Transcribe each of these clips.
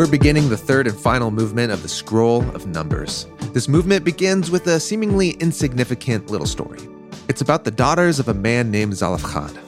We're beginning the third and final movement of the Scroll of Numbers. This movement begins with a seemingly insignificant little story. It's about the daughters of a man named Zelophehad.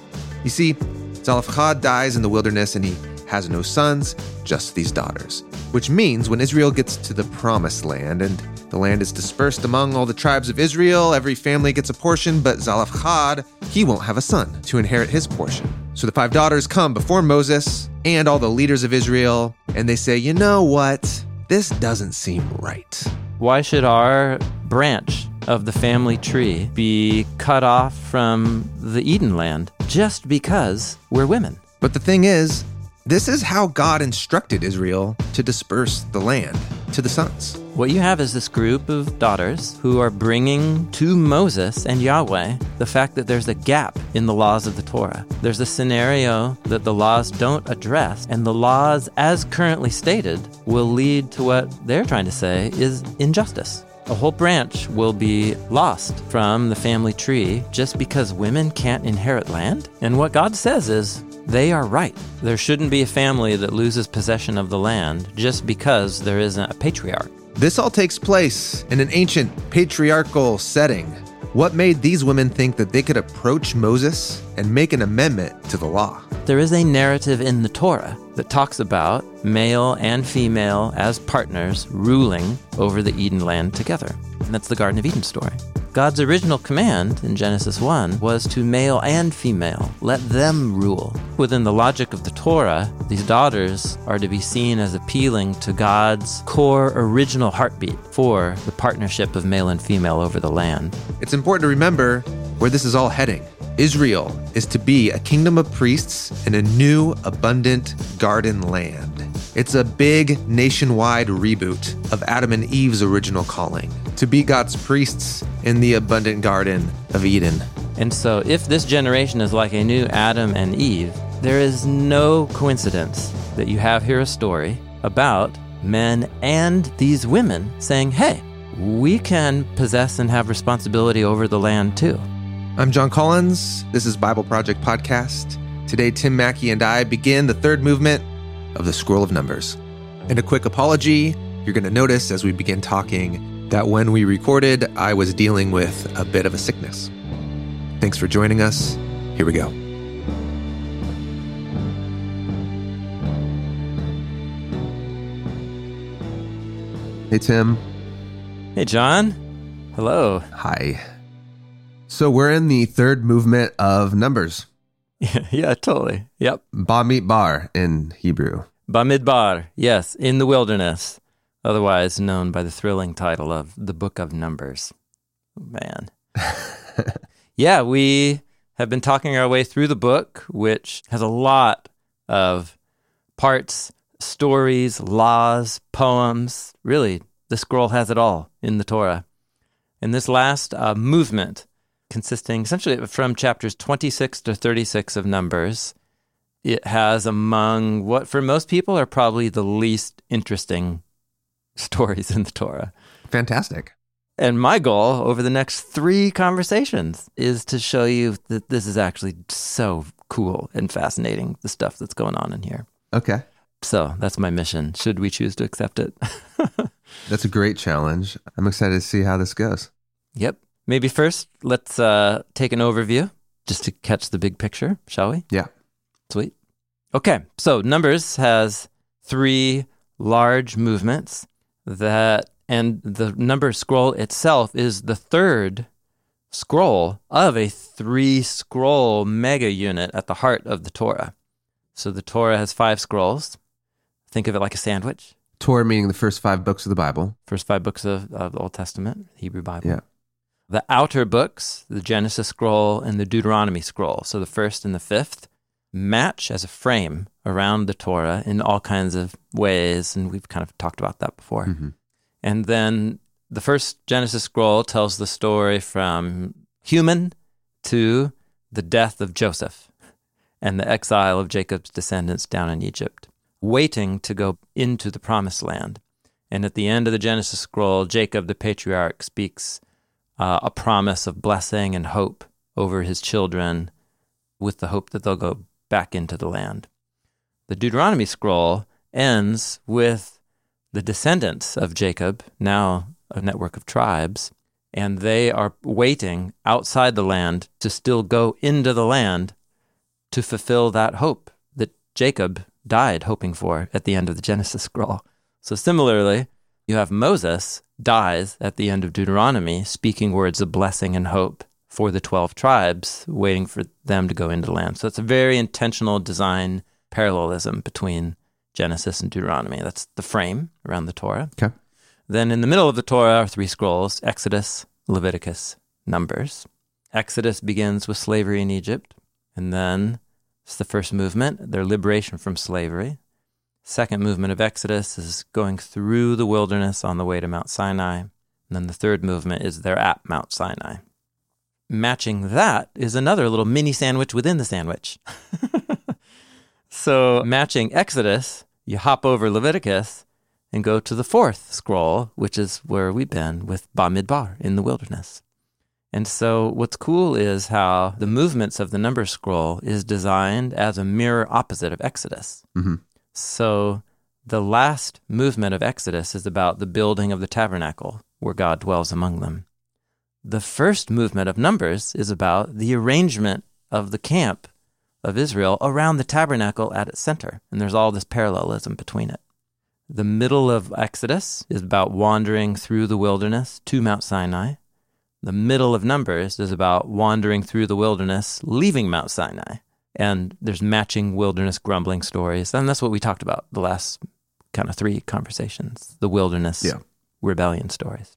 You see, Zelophehad dies in the wilderness and he has no sons, just these daughters. Which means when Israel gets to the promised land and the land is dispersed among all the tribes of Israel, every family gets a portion, but Zelophehad, he won't have a son to inherit his portion. So the five daughters come before Moses and all the leaders of Israel, and they say, you know what? This doesn't seem right. Why should our branch of the family tree be cut off from the Eden land just because we're women? But the thing is, this is how God instructed Israel to disperse the land to the sons. What you have is this group of daughters who are bringing to Moses and Yahweh the fact that there's a gap in the laws of the Torah. There's a scenario that the laws don't address, and the laws, as currently stated, will lead to what they're trying to say is injustice. A whole branch will be lost from the family tree just because women can't inherit land. And what God says is, they are right. There shouldn't be a family that loses possession of the land just because there isn't a patriarch. This all takes place in an ancient patriarchal setting. What made these women think that they could approach Moses and make an amendment to the law? There is a narrative in the Torah that talks about male and female as partners ruling over the Eden land together. And that's the Garden of Eden story. God's original command in Genesis 1 was to male and female, let them rule. Within the logic of the Torah, these daughters are to be seen as appealing to God's core original heartbeat for the partnership of male and female over the land. It's important to remember where this is all heading. Israel is to be a kingdom of priests in a new, abundant garden land. It's a big nationwide reboot of Adam and Eve's original calling to be God's priests in the abundant garden of Eden. And so, if this generation is like a new Adam and Eve, there is no coincidence that you have here a story about men and these women saying, hey, we can possess and have responsibility over the land too. I'm Jon Collins. This is Bible Project Podcast. Today, Tim Mackie and I begin the third movement of the Scroll of Numbers. And a quick apology you're going to notice as we begin talking that when we recorded, I was dealing with a bit of a sickness. Thanks for joining us. Here we go. Hey, Tim. Hey, Jon. Hello. Hi. So we're in the third movement of Numbers. Yeah, yeah, totally. Yep. Bamidbar in Hebrew. Bamidbar, yes, in the wilderness, otherwise known by the thrilling title of the Book of Numbers. Man. yeah, we have been talking our way through the book, which has a lot of parts, stories, laws, poems. Really, the scroll has it all in the Torah. In this last uh, movement, consisting essentially from chapters 26 to 36 of Numbers, it has among what for most people are probably the least interesting stories in the Torah. Fantastic. And my goal over the next three conversations is to show you that this is actually so cool and fascinating, the stuff that's going on in here. Okay. So that's my mission, should we choose to accept it. that's a great challenge. I'm excited to see how this goes. Yep. Maybe first, let's uh, take an overview just to catch the big picture, shall we? Yeah. Sweet. Okay, so Numbers has three large movements that, and the number scroll itself is the third scroll of a three scroll mega unit at the heart of the Torah. So the Torah has five scrolls. Think of it like a sandwich. Torah meaning the first five books of the Bible. First five books of, of the Old Testament, Hebrew Bible. Yeah. The outer books, the Genesis scroll and the Deuteronomy scroll, so the first and the fifth, match as a frame around the Torah in all kinds of ways. And we've kind of talked about that before. Mm-hmm. And then the first Genesis scroll tells the story from human to the death of Joseph and the exile of Jacob's descendants down in Egypt, waiting to go into the promised land. And at the end of the Genesis scroll, Jacob, the patriarch, speaks uh, a promise of blessing and hope over his children with the hope that they'll go back into the land. The Deuteronomy scroll ends with the descendants of Jacob, now a network of tribes, and they are waiting outside the land to still go into the land to fulfill that hope that Jacob died hoping for at the end of the Genesis scroll. So, similarly, you have Moses dies at the end of Deuteronomy, speaking words of blessing and hope for the 12 tribes, waiting for them to go into the land. So, it's a very intentional design parallelism between Genesis and Deuteronomy. That's the frame around the Torah. Okay. Then in the middle of the Torah are three scrolls Exodus, Leviticus, Numbers. Exodus begins with slavery in Egypt, and then it's the first movement, their liberation from slavery. Second movement of Exodus is going through the wilderness on the way to Mount Sinai. And then the third movement is they're at Mount Sinai. Matching that is another little mini sandwich within the sandwich. so, matching Exodus, you hop over Leviticus and go to the fourth scroll, which is where we've been with Bamidbar in the wilderness. And so, what's cool is how the movements of the number scroll is designed as a mirror opposite of Exodus. Mm-hmm. So, the last movement of Exodus is about the building of the tabernacle where God dwells among them. The first movement of Numbers is about the arrangement of the camp of Israel around the tabernacle at its center. And there's all this parallelism between it. The middle of Exodus is about wandering through the wilderness to Mount Sinai. The middle of Numbers is about wandering through the wilderness, leaving Mount Sinai. And there's matching wilderness grumbling stories. And that's what we talked about the last kind of three conversations the wilderness Yeah. rebellion stories.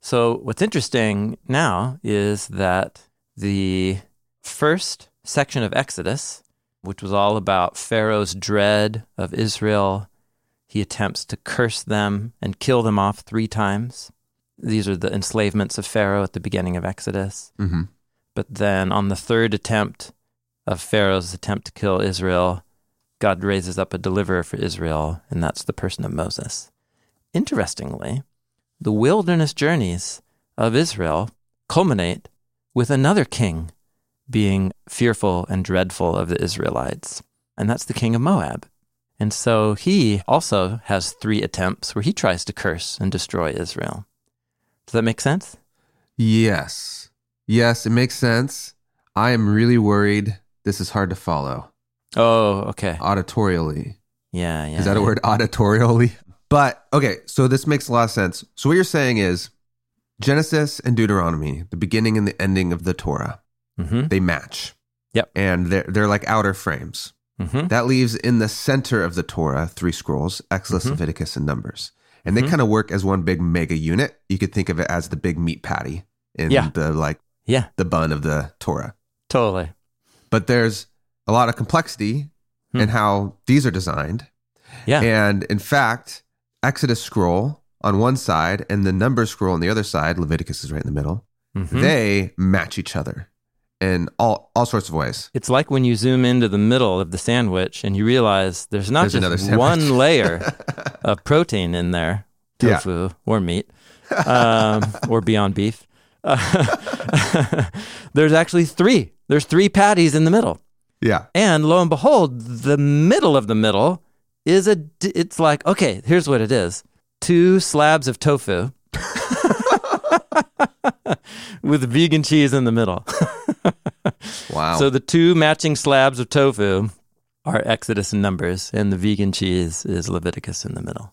So, what's interesting now is that the first section of Exodus, which was all about Pharaoh's dread of Israel, he attempts to curse them and kill them off three times. These are the enslavements of Pharaoh at the beginning of Exodus. Mm-hmm. But then on the third attempt of Pharaoh's attempt to kill Israel, God raises up a deliverer for Israel, and that's the person of Moses. Interestingly, the wilderness journeys of Israel culminate with another king being fearful and dreadful of the Israelites, and that's the king of Moab. And so he also has three attempts where he tries to curse and destroy Israel. Does that make sense? Yes. Yes, it makes sense. I am really worried. This is hard to follow Oh, okay. auditorially. Yeah, yeah. Is that a word? Auditorially? But okay, so this makes a lot of sense. So what you're saying is Genesis and Deuteronomy, the beginning and the ending of the Torah, Mm-hmm. they match. Yep. And they're they're like outer frames. Mm-hmm. That leaves in the center of the Torah three scrolls, Exodus, Mhm. Leviticus, and Numbers. And they Mhm. kind of work as one big mega unit. You could think of it as the big meat patty in Yeah. the like Yeah, the bun of the Torah. totally. But there's a lot of complexity Hmm. in how these are designed. Yeah. And in fact, Exodus scroll on one side and the Numbers scroll on the other side, Leviticus is right in the middle, Mhm. they match each other in all, all sorts of ways. It's like when you zoom into the middle of the sandwich and you realize there's not There's just one layer of protein in there, Yeah. tofu or meat, um, or beyond beef. Uh, there's actually three. There's three patties in the middle. Yeah. And lo and behold, the middle of the middle is a, it's like, okay, here's what it is two slabs of tofu with vegan cheese in the middle. Wow. So the two matching slabs of tofu are Exodus and Numbers, and the vegan cheese is Leviticus in the middle.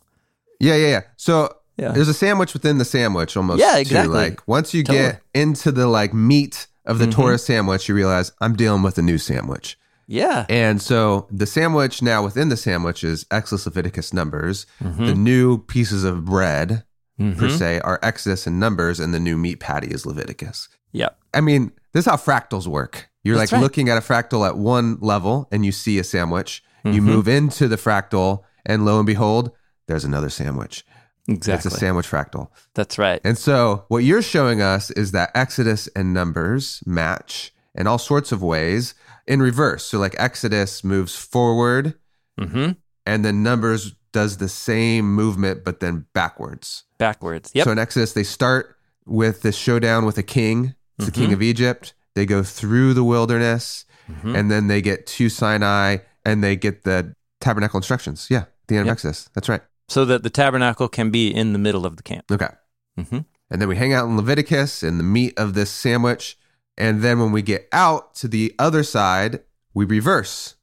yeah, yeah, yeah. So Yeah. there's a sandwich within the sandwich almost. Yeah, too. exactly. Like once you Totally. get into the like meat of the Mhm. Torah sandwich, you realize I'm dealing with a new sandwich. Yeah. And so the sandwich now within the sandwich is Exodus, Leviticus, Numbers. Mhm. The new pieces of bread per Mhm. se are Exodus and Numbers, and the new meat patty is Leviticus. Yep. I mean, this is how fractals work. You're That's like right. looking at a fractal at one level and you see a sandwich. You Mhm. move into the fractal, and lo and behold, there's another sandwich. Exactly. It's a sandwich fractal. That's right. And so, what you're showing us is that Exodus and Numbers match in all sorts of ways in reverse. So, like Exodus moves forward, hmm and then Numbers does the same movement, but then backwards. Backwards. Yep. So, in Exodus, they start with this showdown with a king, it's the king Mhm. of Egypt. They go through the wilderness, Mhm. and then they get to Sinai, and they get the tabernacle instructions. Yeah. the end Yep. of Exodus. That's right. So that the tabernacle can be in the middle of the camp. Okay. hmm And then we hang out in Leviticus in the meat of this sandwich. And then when we get out to the other side, we reverse.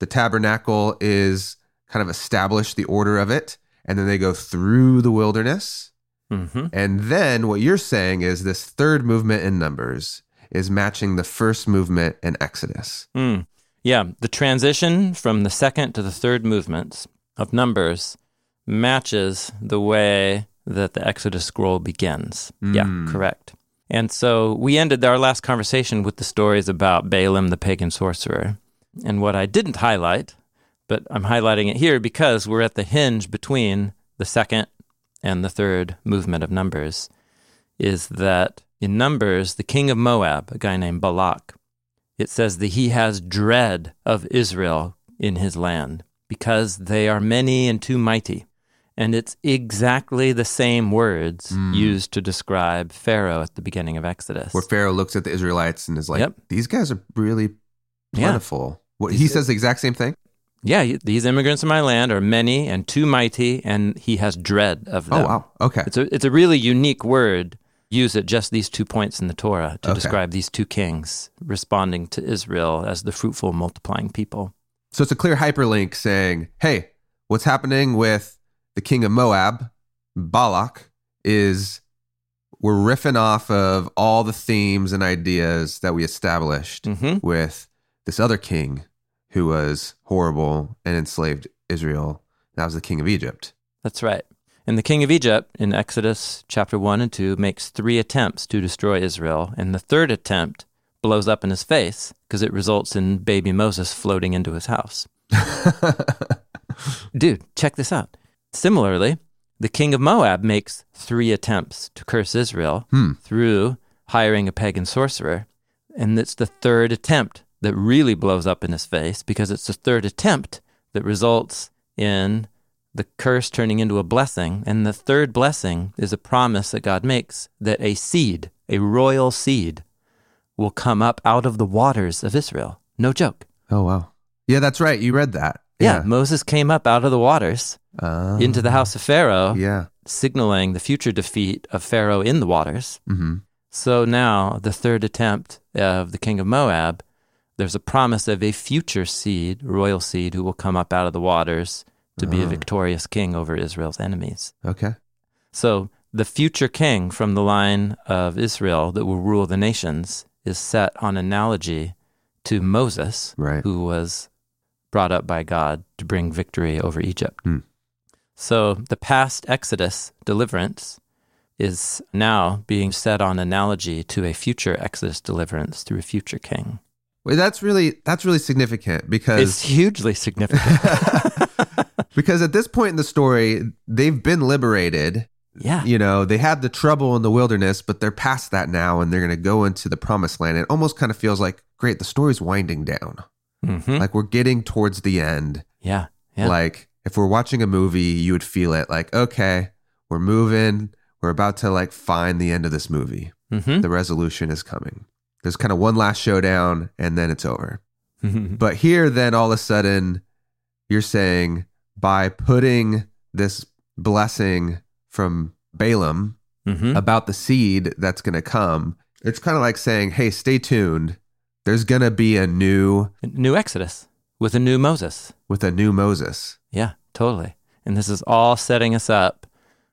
The tabernacle is kind of established the order of it. And then they go through the wilderness. hmm And then what you're saying is this third movement in Numbers is matching the first movement in Exodus. Mm. Yeah, the transition from the second to the third movements of Numbers matches the way that the Exodus scroll begins. Yeah, Mm. correct. And so we ended our last conversation with the stories about Balaam, the pagan sorcerer. And what I didn't highlight, but I'm highlighting it here because we're at the hinge between the second and the third movement of Numbers, is that in Numbers, the king of Moab, a guy named Balak, it says that he has dread of Israel in his land because they are many and too mighty. And it's exactly the same words Mm. used to describe Pharaoh at the beginning of Exodus. Where Pharaoh looks at the Israelites and is like, Yep. these guys are really Yeah. plentiful. What, He he says the exact same thing? yeah, these immigrants in my land are many and too mighty, and he has dread of them. Oh, wow. Okay. It's a, it's a really unique word used at just these two points in the Torah to Okay. describe these two kings responding to Israel as the fruitful, multiplying people. So it's a clear hyperlink saying, hey, what's happening with the king of Moab, Balak, is we're riffing off of all the themes and ideas that we established hmm with this other king who was horrible and enslaved Israel. That was the king of Egypt. That's right. And the king of Egypt in Exodus chapter 1 and 2 makes three attempts to destroy Israel. And the third attempt blows up in his face because it results in baby Moses floating into his house. Dude, check this out. Similarly, the king of Moab makes three attempts to curse Israel Hmm. through hiring a pagan sorcerer. And it's the third attempt that really blows up in his face because it's the third attempt that results in the curse turning into a blessing. And the third blessing is a promise that God makes that a seed, a royal seed, will come up out of the waters of Israel. No joke. oh, wow. Yeah, that's right. You read that. Yeah, Moses came up out of the waters Uh, into the house of Pharaoh, Yeah. signaling the future defeat of Pharaoh in the waters. hmm So now, the third attempt of the king of Moab, there's a promise of a future seed, royal seed, who will come up out of the waters to be a Ah. victorious king over Israel's enemies. Okay. So the future king from the line of Israel that will rule the nations is set on analogy to Moses, Right. who was brought up by God to bring victory over Egypt. Hmm. So the past Exodus deliverance is now being set on analogy to a future Exodus deliverance through a future king. Well, that's really that's really significant because It's hugely significant. because at this point in the story, they've been liberated. yeah. You know, they had the trouble in the wilderness, but they're past that now and they're going to go into the promised land. It almost kind of feels like, great, the story's winding down. hmm Like we're getting towards the end. Yeah. Yeah. Like if we're watching a movie, you would feel it like, okay, we're moving. We're about to like find the end of this movie. hmm The resolution is coming. There's kind of one last showdown and then it's over. But here, then all of a sudden, you're saying by putting this blessing from Balaam hmm about the seed that's going to come, it's kind of like saying, hey, stay tuned. There's going to be a new, New Exodus with a new Moses. with a new Moses. Yeah, totally. And this is all setting us up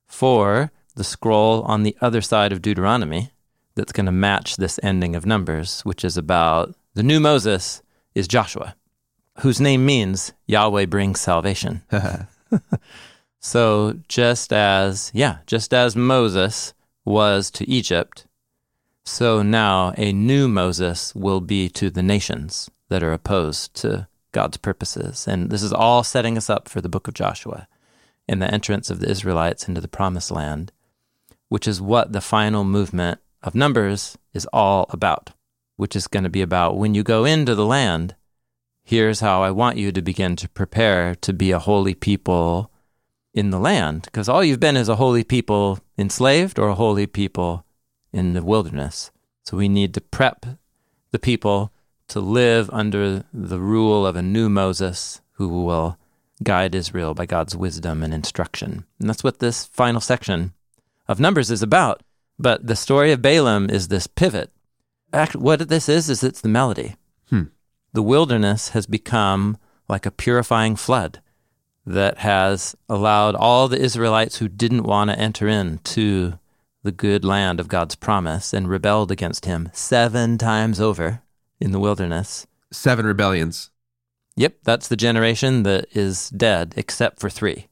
for the scroll on the other side of Deuteronomy that's going to match this ending of Numbers, which is about the new Moses is Joshua, whose name means Yahweh brings salvation. So just as, yeah, just as Moses was to Egypt, so now a new Moses will be to the nations that are opposed to God's purposes. And this is all setting us up for the book of Joshua and the entrance of the Israelites into the promised land, which is what the final movement of Numbers is all about, which is going to be about when you go into the land, here's how I want you to begin to prepare to be a holy people in the land, because all you've been is a holy people enslaved or a holy people in the wilderness. So we need to prep the people to live under the rule of a new Moses who will guide Israel by God's wisdom and instruction. And that's what this final section of Numbers is about. But the story of Balaam is this pivot. Actually, what this is, is it's the melody. Hmm. The wilderness has become like a purifying flood that has allowed all the Israelites who didn't want to enter into the good land of God's promise and rebelled against him seven times over in the wilderness. Seven rebellions. Yep, that's the generation that is dead except for three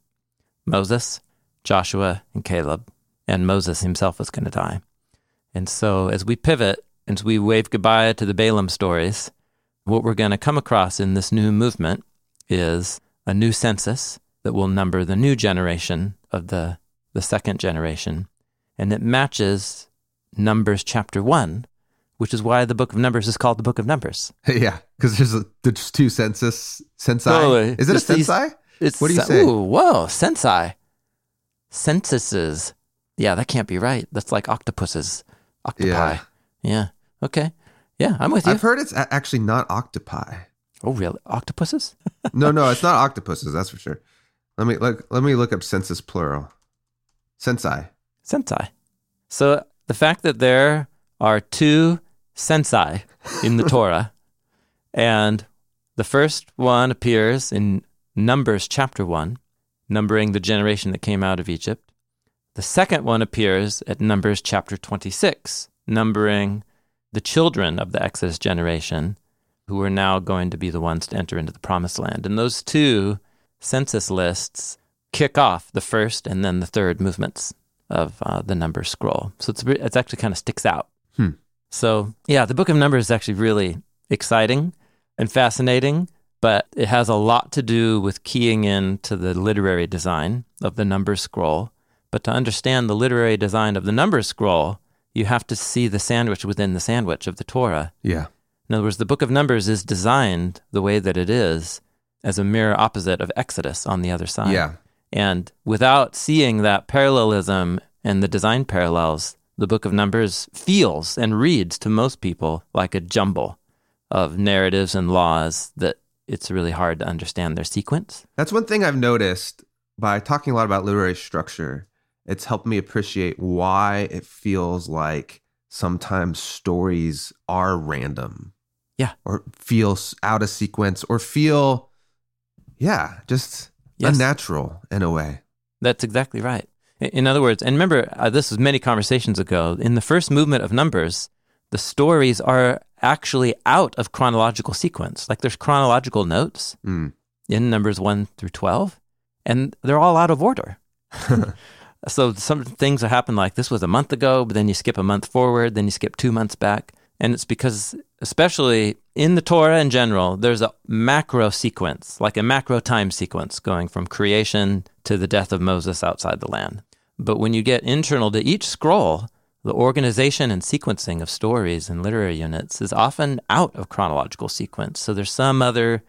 Moses, Joshua, and Caleb. And Moses himself was going to die. And so as we pivot, as we wave goodbye to the Balaam stories, what we're going to come across in this new movement is a new census that will number the new generation of the, the second generation. And it matches Numbers chapter 1, which is why the book of Numbers is called the book of Numbers. yeah, because there's, a, there's two census. Censi. Totally. Is it a these- It's What do you say? Ooh, whoa, sensi. Censuses. Yeah, that can't be right. That's like octopuses. Octopi. Yeah. Yeah. Okay. Yeah, I'm with you. I've heard it's actually not octopi. oh, really? Octopuses? No, no, it's not octopuses. That's for sure. Let me look. Let me look up census plural. Sensi. Sensi. So the fact that there are two sensi in the Torah, and the first one appears in Numbers chapter 1, numbering the generation that came out of Egypt. The second one appears at Numbers chapter 26, numbering the children of the Exodus generation who are now going to be the ones to enter into the promised land. And those two census lists kick off the first and then the third movements of uh, the number scroll. So it's, it's actually kind of sticks out. Hmm. So, yeah, the book of Numbers is actually really exciting and fascinating, but it has a lot to do with keying in to the literary design of the Numbers scroll. But to understand the literary design of the Numbers scroll, you have to see the sandwich within the sandwich of the Torah. Yeah. In other words, the book of Numbers is designed the way that it is as a mirror opposite of Exodus on the other side. Yeah. And without seeing that parallelism and the design parallels, the book of Numbers feels and reads to most people like a jumble of narratives and laws that it's really hard to understand their sequence. That's one thing I've noticed by talking a lot about literary structure. It's helped me appreciate why it feels like sometimes stories are random. Yeah. Or feel out of sequence or feel, yeah, just Yes. unnatural in a way. That's exactly right. In other words, and remember, uh, this was many conversations ago. In the first movement of Numbers, the stories are actually out of chronological sequence. Like there's chronological notes Mm. in Numbers 1 through 12, and they're all out of order. so some things that happen like this was a month ago, but then you skip a month forward, then you skip two months back. And it's because, especially in the Torah in general, there's a macro sequence, like a macro time sequence going from creation to the death of Moses outside the land. But when you get internal to each scroll, the organization and sequencing of stories and literary units is often out of chronological sequence. So there's some other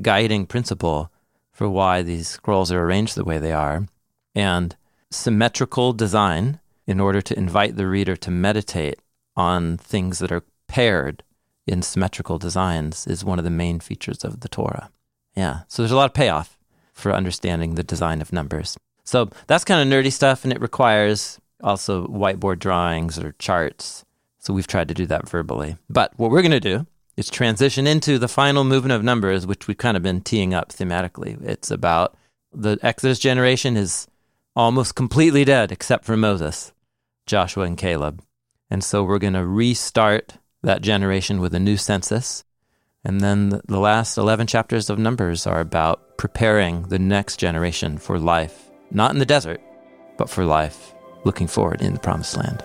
guiding principle for why these scrolls are arranged the way they are. And symmetrical design, in order to invite the reader to meditate on things that are paired in symmetrical designs, is one of the main features of the Torah. Yeah. So there's a lot of payoff for understanding the design of numbers. So that's kind of nerdy stuff, and it requires also whiteboard drawings or charts. So we've tried to do that verbally. But what we're going to do is transition into the final movement of numbers, which we've kind of been teeing up thematically. It's about the Exodus generation is almost completely dead except for Moses, Joshua, and Caleb. And so we're going to restart that generation with a new census. And then the- last 11 chapters of Numbers are about preparing the next generation for life, not in the desert, but for life looking forward in the promised land.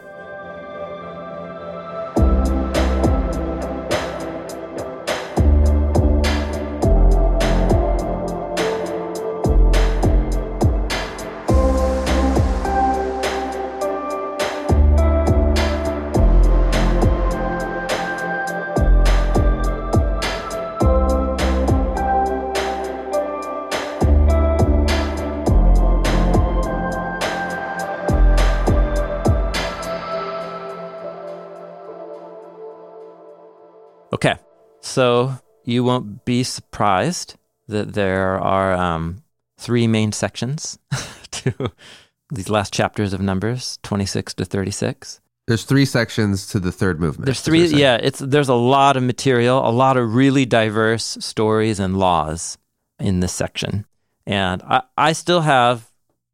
Okay, so you won't be surprised that there are um, three main sections to these last chapters of Numbers, 26 to 36. There's three sections to the third movement. There's is what you're three, yeah, it's there's a lot of material, a lot of really diverse stories and laws in this section. And I, I still have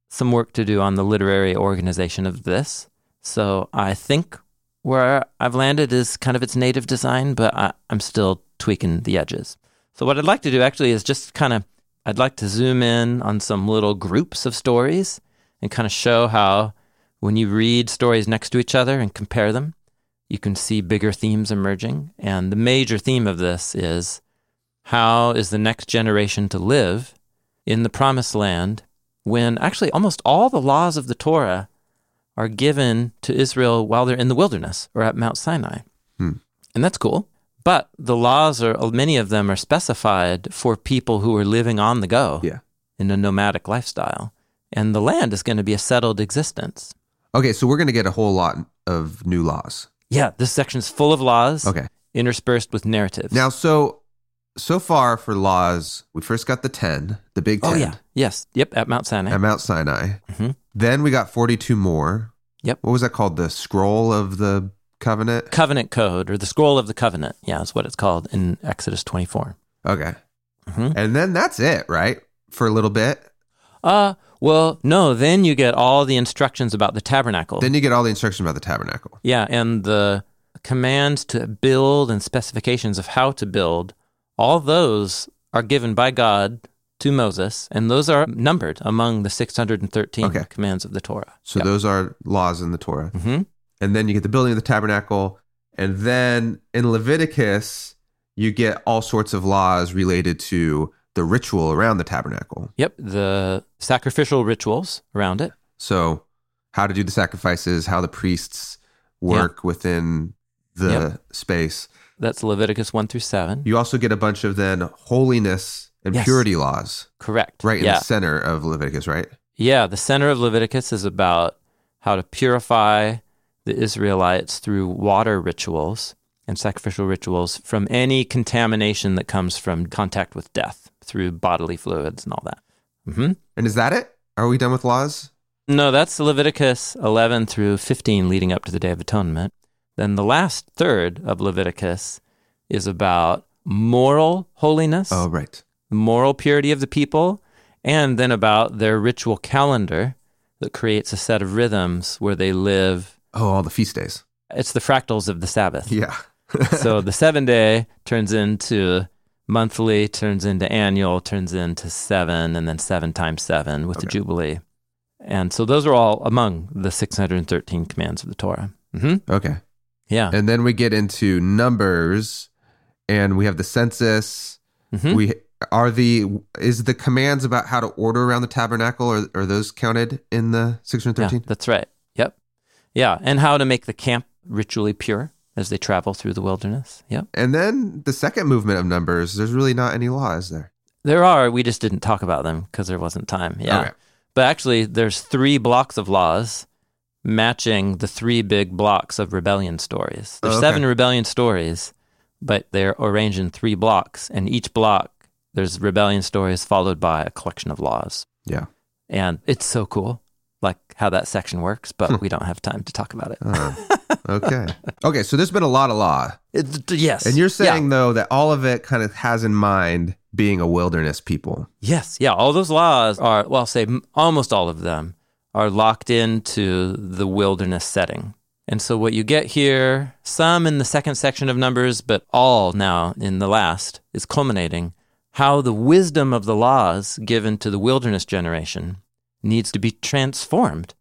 some work to do on the literary organization of this. So I think where I've landed is kind of its native design, but I, I'm still tweaking the edges. So what I'd like to do actually is just kind of I'd like to zoom in on some little groups of stories and kind of show how when you read stories next to each other and compare them, you can see bigger themes emerging. And the major theme of this is how is the next generation to live in the promised land when actually almost all the laws of the Torah are given to Israel while they're in the wilderness or at Mount Sinai. Hmm. And that's cool. But the laws are, many of them are specified for people who are living on the go Yeah. in a nomadic lifestyle. And the land is going to be a settled existence. Okay, so we're going to get a whole lot of new laws. Yeah, this section is full of laws Okay. interspersed with narratives. Now, so so far for laws, we first got the 10, the big 10 oh, yeah. Yes. Yep. At Mount Sinai. at Mount Sinai. Mhm. Then we got 42 more. Yep. What was that called? The scroll of the covenant? Covenant Code or the Scroll of the Covenant. Yeah, is what it's called in Exodus 24. Okay. Mhm. And then that's it, right? For a little bit. Uh, well, no, then you get all the instructions about the tabernacle. Then you get all the instructions about the tabernacle. yeah, and the commands to build and specifications of how to build, all those are given by God to Moses, and those are numbered among the 613 Okay. commands of the Torah. So those are laws in the Torah. hmm And then you get the building of the tabernacle. And then in Leviticus, you get all sorts of laws related to the ritual around the tabernacle. Yep, the sacrificial rituals around it. So, how to do the sacrifices, how the priests work within the Yep. space. That's Leviticus 1 through 7. You also get a bunch of then holiness and Yes. purity laws Correct. right in yeah. the center of Leviticus, right? Yeah, the center of Leviticus is about how to purify the Israelites through water rituals and sacrificial rituals from any contamination that comes from contact with death through bodily fluids and all that. hmm And is that it? Are we done with laws? No, that's Leviticus 11 through 15 leading up to the Day of Atonement. Then the last third of Leviticus is about moral holiness. Oh, right. moral purity of the people, and then about their ritual calendar that creates a set of rhythms where they live. Oh, all the feast days. It's the fractals of the Sabbath. Yeah. so the seven day turns into monthly, turns into annual, turns into seven, and then seven times seven with the Jubilee. And so those are all among the 613 commands of the Torah. hmm okay. Yeah. And then we get into numbers and we have the census. Mhm. We are the is the commands about how to order around the tabernacle are, are those counted in the Yeah, 613? that's right. Yeah. And how to make the camp ritually pure as they travel through the wilderness. Yep. And then the second movement of numbers, there's really not any laws there. There are. We just didn't talk about them because there wasn't time. Yeah. Okay. But actually, there's three blocks of laws matching the three big blocks of rebellion stories. There's Oh, okay. seven rebellion stories, but they're arranged in three blocks. And each block, there's rebellion stories followed by a collection of laws. Yeah. And it's so cool, like how that section works, but hmm. we don't have time to talk about it. Oh, okay. okay. So there's been a lot of law. It- yes. And you're Yeah. saying, though, that all of it kind of has in mind being a wilderness people. Yes, yeah, all those laws are, well, I'll say almost all of them are locked into the wilderness setting. And so what you get here, some in the second section of Numbers, but all now in the last, is culminating how the wisdom of the laws given to the wilderness generation needs to be transformed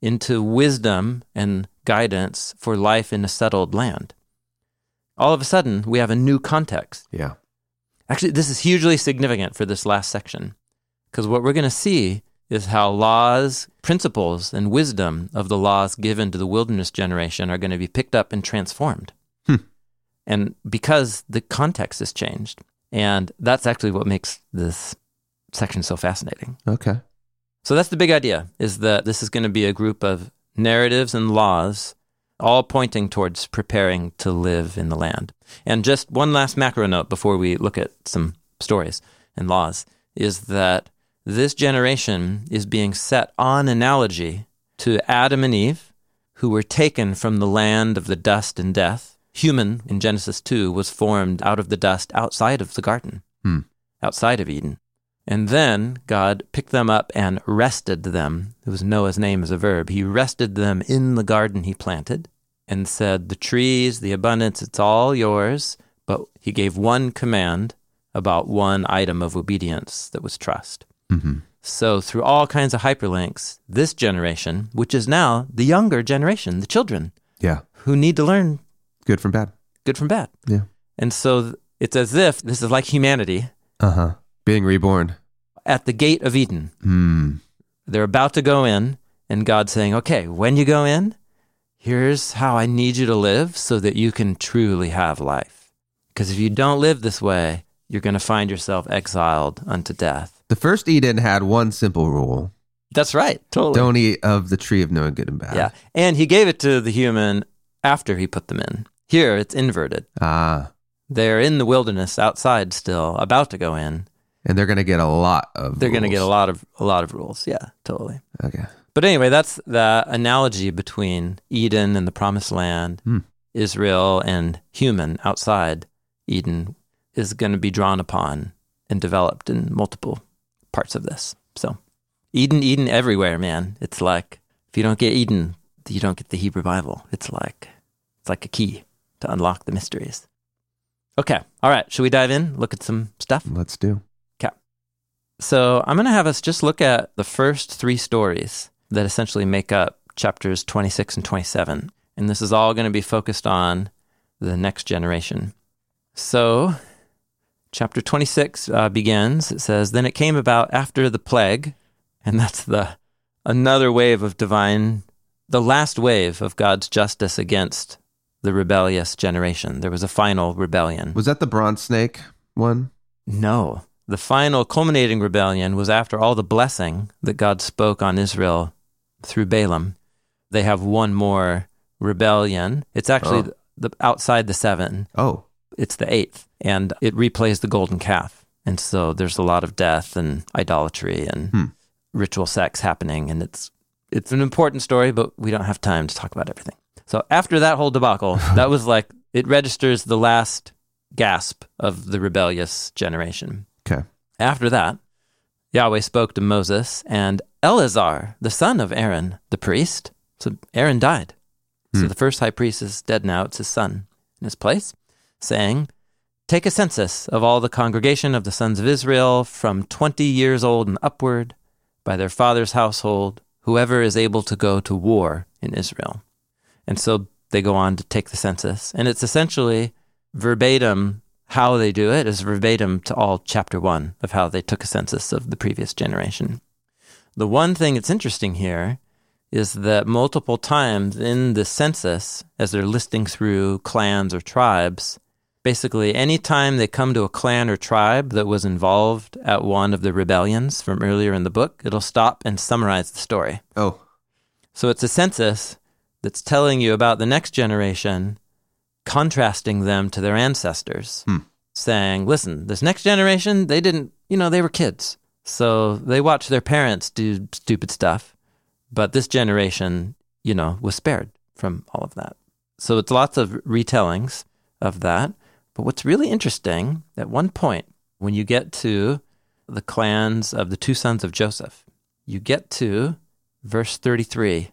into wisdom and guidance for life in a settled land. All of a sudden, we have a new context. Yeah. Actually, this is hugely significant for this last section because what we're going to see is how laws, principles, and wisdom of the laws given to the wilderness generation are going to be picked up and transformed. Hmm. And because the context has changed. And that's actually what makes this section so fascinating. Okay. So that's the big idea is that this is going to be a group of narratives and laws all pointing towards preparing to live in the land. And just one last macro note before we look at some stories and laws is that this generation is being set on analogy to Adam and Eve, who were taken from the land of the dust and death. Human, in Genesis 2, was formed out of the dust outside of the garden, Hmm. outside of Eden. And then God picked them up and rested them. It was Noah's name as a verb. He rested them in the garden he planted and said, The trees, the abundance, it's all yours. But he gave one command about one item of obedience that was trust. hmm So, through all kinds of hyperlinks, this generation, which is now the younger generation, the children Yeah. who need to learn Good from bad. good from bad. Yeah. And so it's as if this is like humanity Uh huh. Being reborn. At the gate of Eden. Hmm. They're about to go in, and God's saying, Okay, when you go in, here's how I need you to live so that you can truly have life. Because if you don't live this way, you're going to find yourself exiled unto death. The first Eden had one simple rule That's right. Totally. don't eat of the tree of knowing good and bad. Yeah. And he gave it to the human after he put them in. Here, it's inverted. Ah. They're in the wilderness outside still, about to go in. And they're going to get a lot of. They're going to get a lot of a lot of rules. Yeah, totally. Okay. But anyway, that's the analogy between Eden and the promised land, Hmm. Israel and human outside Eden is going to be drawn upon and developed in multiple parts of this. So, Eden, Eden everywhere, man. It's like if you don't get Eden, you don't get the Hebrew Bible. It's like it's like a key to unlock the mysteries. Okay. All right. Should we dive in? Look at some stuff? Let's do. So I'm going to have us just look at the first three stories that essentially make up chapters 26 and 27. And this is all going to be focused on the next generation. So, chapter 26 uh, begins. It says, Then it came about after the plague, and that's the another wave of divine, the last wave of God's justice against the rebellious generation. There was a final rebellion. Was that the bronze snake one? No. The final culminating rebellion was after all the blessing that God spoke on Israel through Balaam. They have one more rebellion. It's actually Oh. the, outside the seven. Oh. It's the eighth, and it replays the golden calf. And so there's a lot of death and idolatry and Hmm. ritual sex happening, and it's it's an important story, but we don't have time to talk about everything. So after that whole debacle, that was like it registers the last gasp of the rebellious generation. Okay. After that, Yahweh spoke to Moses and Eleazar, the son of Aaron, the priest. So Aaron died. So Hmm. the first high priest is dead now. It's his son in his place, saying, Take a census of all the congregation of the sons of Israel from 20 years old and upward, by their father's household, whoever is able to go to war in Israel. And so they go on to take the census. And it's essentially verbatim how they do it is verbatim to all chapter one of how they took a census of the previous generation. The one thing that's interesting here is that multiple times in the census, as they're listing through clans or tribes, basically any time they come to a clan or tribe that was involved at one of the rebellions from earlier in the book, it'll stop and summarize the story. Oh. So it's a census that's telling you about the next generation, contrasting them to their ancestors, Hmm. saying, listen, this next generation, they didn't, you know, they were kids. So they watched their parents do stupid stuff. But this generation, you know, was spared from all of that. So it's lots of retellings of that. But what's really interesting, at one point, when you get to the clans of the two sons of Joseph, you get to verse 33,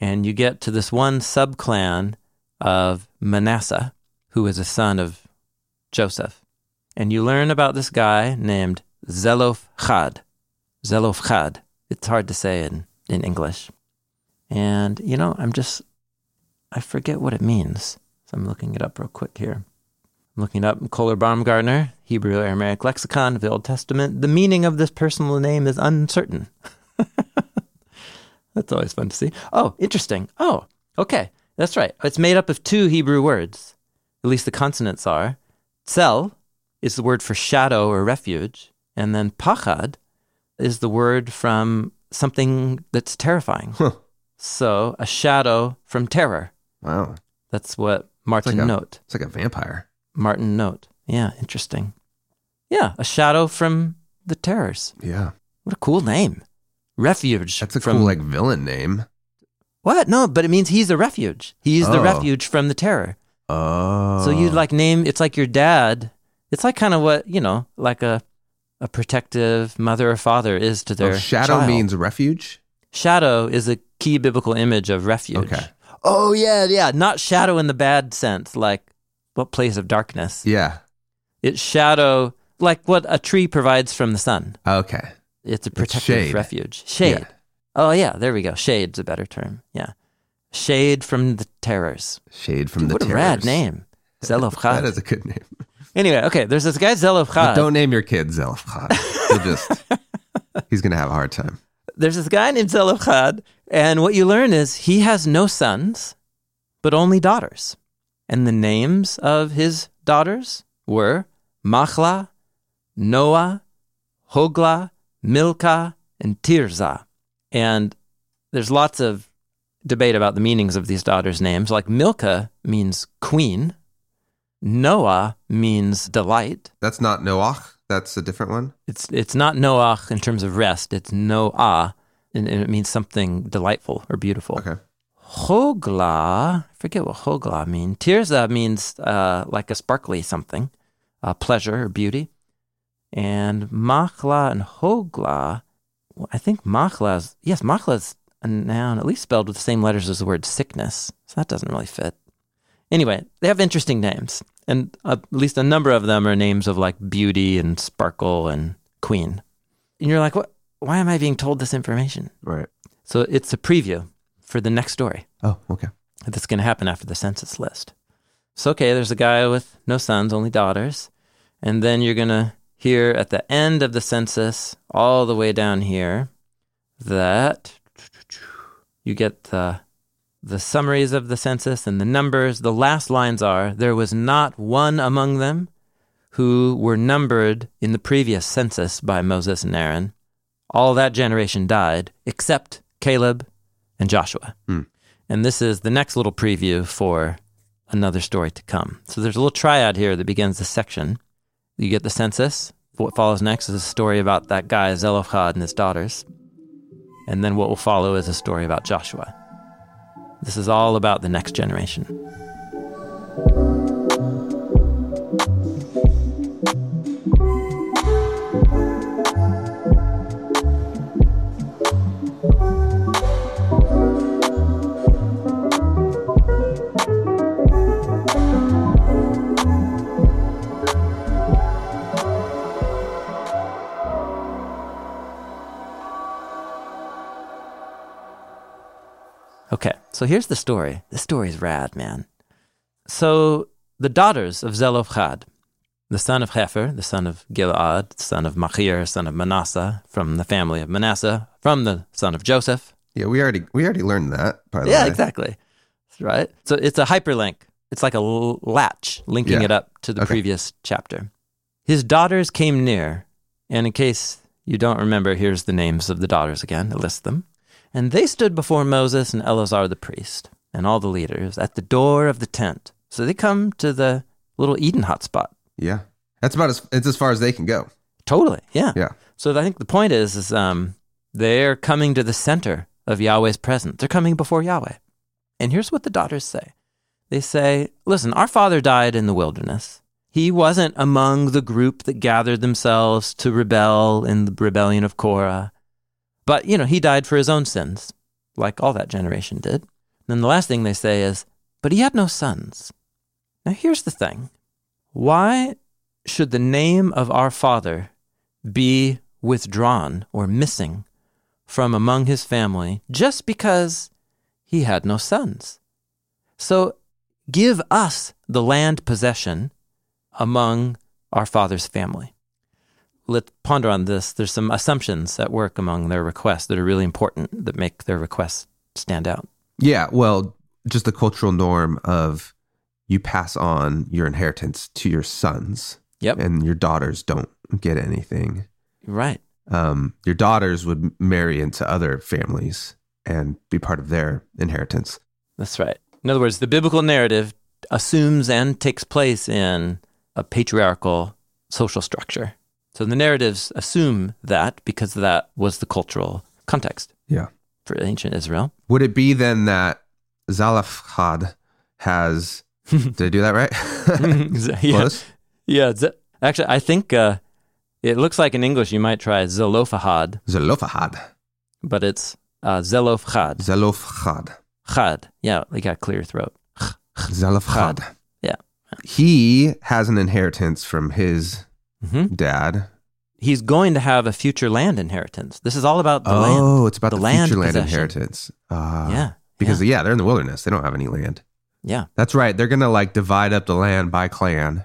and you get to this one subclan of Manasseh, who is a son of Joseph. And you learn about this guy named Zelophehad. Zelophehad. It's hard to say in, in English. And, you know, I'm just, I forget what it means. So I'm looking it up real quick here. I'm looking up Koehler Baumgartner, Hebrew Aramaic Lexicon of the Old Testament. The meaning of this personal name is uncertain. That's always fun to see. Oh, interesting. Oh, okay. That's right. It's made up of two Hebrew words. At least the consonants are. Tzel is the word for shadow or refuge, and then pachad is the word from something that's terrifying. Huh. So a shadow from terror. Wow. That's what Martin like a- Note. It's like a vampire. Martin Noth. Yeah, interesting. Yeah, a shadow from the terrors. Yeah. What a cool name. Refuge. That's a from, cool like villain name. What? No, but it means he's a refuge. He's the Oh. refuge from the terror. Oh. So you oh. like name it's like your dad. It's like kind of what, you know, like a a protective mother or father is to their Oh, shadow child. means refuge. shadow is a key biblical image of refuge. Okay. Oh yeah, yeah, not shadow in the bad sense like what place of darkness. Yeah. It's shadow like what a tree provides from the sun. Okay. It's a protective shade. refuge. Shade. Yeah. Oh yeah, there we go. Shade's a better term. Yeah. Shade from the terrors. Shade from Dude, the what a rad name. Zelofchad. That is a good name. Anyway, okay, there's this guy But Zelofchad. don't name your kid Zelfchad. He'll just he's gonna have a hard time. There's this guy named Zelofchad, and what you learn is he has no sons, but only daughters. And the names of his daughters were Machla, Noah, Hogla, Milcah, and Tirzah. And there's lots of debate about the meanings of these daughters' names. Like Milcah means queen, Noah means delight. That's not Noach. That's a different one. It's it's not Noach in terms of rest. It's Noah, and, and it means something delightful or beautiful. Okay. Hogla, I forget what Hogla means. Tirza means uh, like a sparkly something, uh, pleasure or beauty. And Machla and Hogla, I think Machla is, yes, Machla is a noun, at least spelled with the same letters as the word sickness. So that doesn't really fit. Anyway, they have interesting names. And uh, at least a number of them are names of like beauty and sparkle and queen. And you're like, what? Why am I being told this information? Right. So it's a preview for the next story Oh, okay. that's going to happen after the census list. So, okay, there's a guy with no sons, only daughters. And then you're going to hear at the end of the census, all the way down here, that you get the, the summaries of the census and the numbers. The last lines are there was not one among them who were numbered in the previous census by Moses and Aaron. All that generation died except Caleb and Joshua. Hmm. And this is the next little preview for another story to come. So there's a little triad here that begins the section. You get the census. What follows next is a story about that guy, Zelophehad, and his daughters. And then what will follow is a story about Joshua. This is all about the next generation. Okay, so here's the story. This story is rad, man. So the daughters of Zelophehad, the son of Hefer, the son of Gilad, son of Machir, son of Manasseh, from the family of Manasseh, from the son of Joseph. Yeah, we already we already learned that. By the Yeah, way. exactly. Right. So it's a hyperlink. It's like a latch linking Yeah. it up to the Okay. previous chapter. His daughters came near, and in case you don't remember, here's the names of the daughters again. I list them. And they stood before Moses and Eleazar the priest and all the leaders at the door of the tent. So they come to the little Eden hotspot. Yeah, that's about as it's as far as they can go. Totally, yeah. Yeah. So I think the point is, is um, they're coming to the center of Yahweh's presence. They're coming before Yahweh. And here's what the daughters say. They say, listen, our father died in the wilderness. He wasn't among the group that gathered themselves to rebel in the rebellion of Korah. But, you know, he died for his own sins, like all that generation did. And then the last thing they say is, but he had no sons. Now, here's the thing why should the name of our father be withdrawn or missing from among his family just because he had no sons? So give us the land possession among our father's family. Let's ponder on this. There's some assumptions at work among their requests that are really important that make their requests stand out. Yeah, well, just the cultural norm of you pass on your inheritance to your sons, Yep. and your daughters don't get anything. Right. Um, your daughters would marry into other families and be part of their inheritance. That's right. In other words, the biblical narrative assumes and takes place in a patriarchal social structure. So the narratives assume that because that was the cultural context Yeah. for ancient Israel. Would it be then that Zalafhad has. Did I do that right? yeah, Close? yeah. Actually, I think uh, it looks like in English you might try Zelophehad, Zelofahad. but it's uh, Zelofchad. Zelofchad. Chad. Yeah, they got clear throat. Zelofchad. Yeah. He has an inheritance from his hmm dad. He's going to have a future land inheritance. This is all about the land. oh, it's about The the, land future land possession. inheritance. Uh, Yeah. Because, yeah. they're in the wilderness. They don't have any land. Yeah, That's right. They're going to like divide up the land by clan.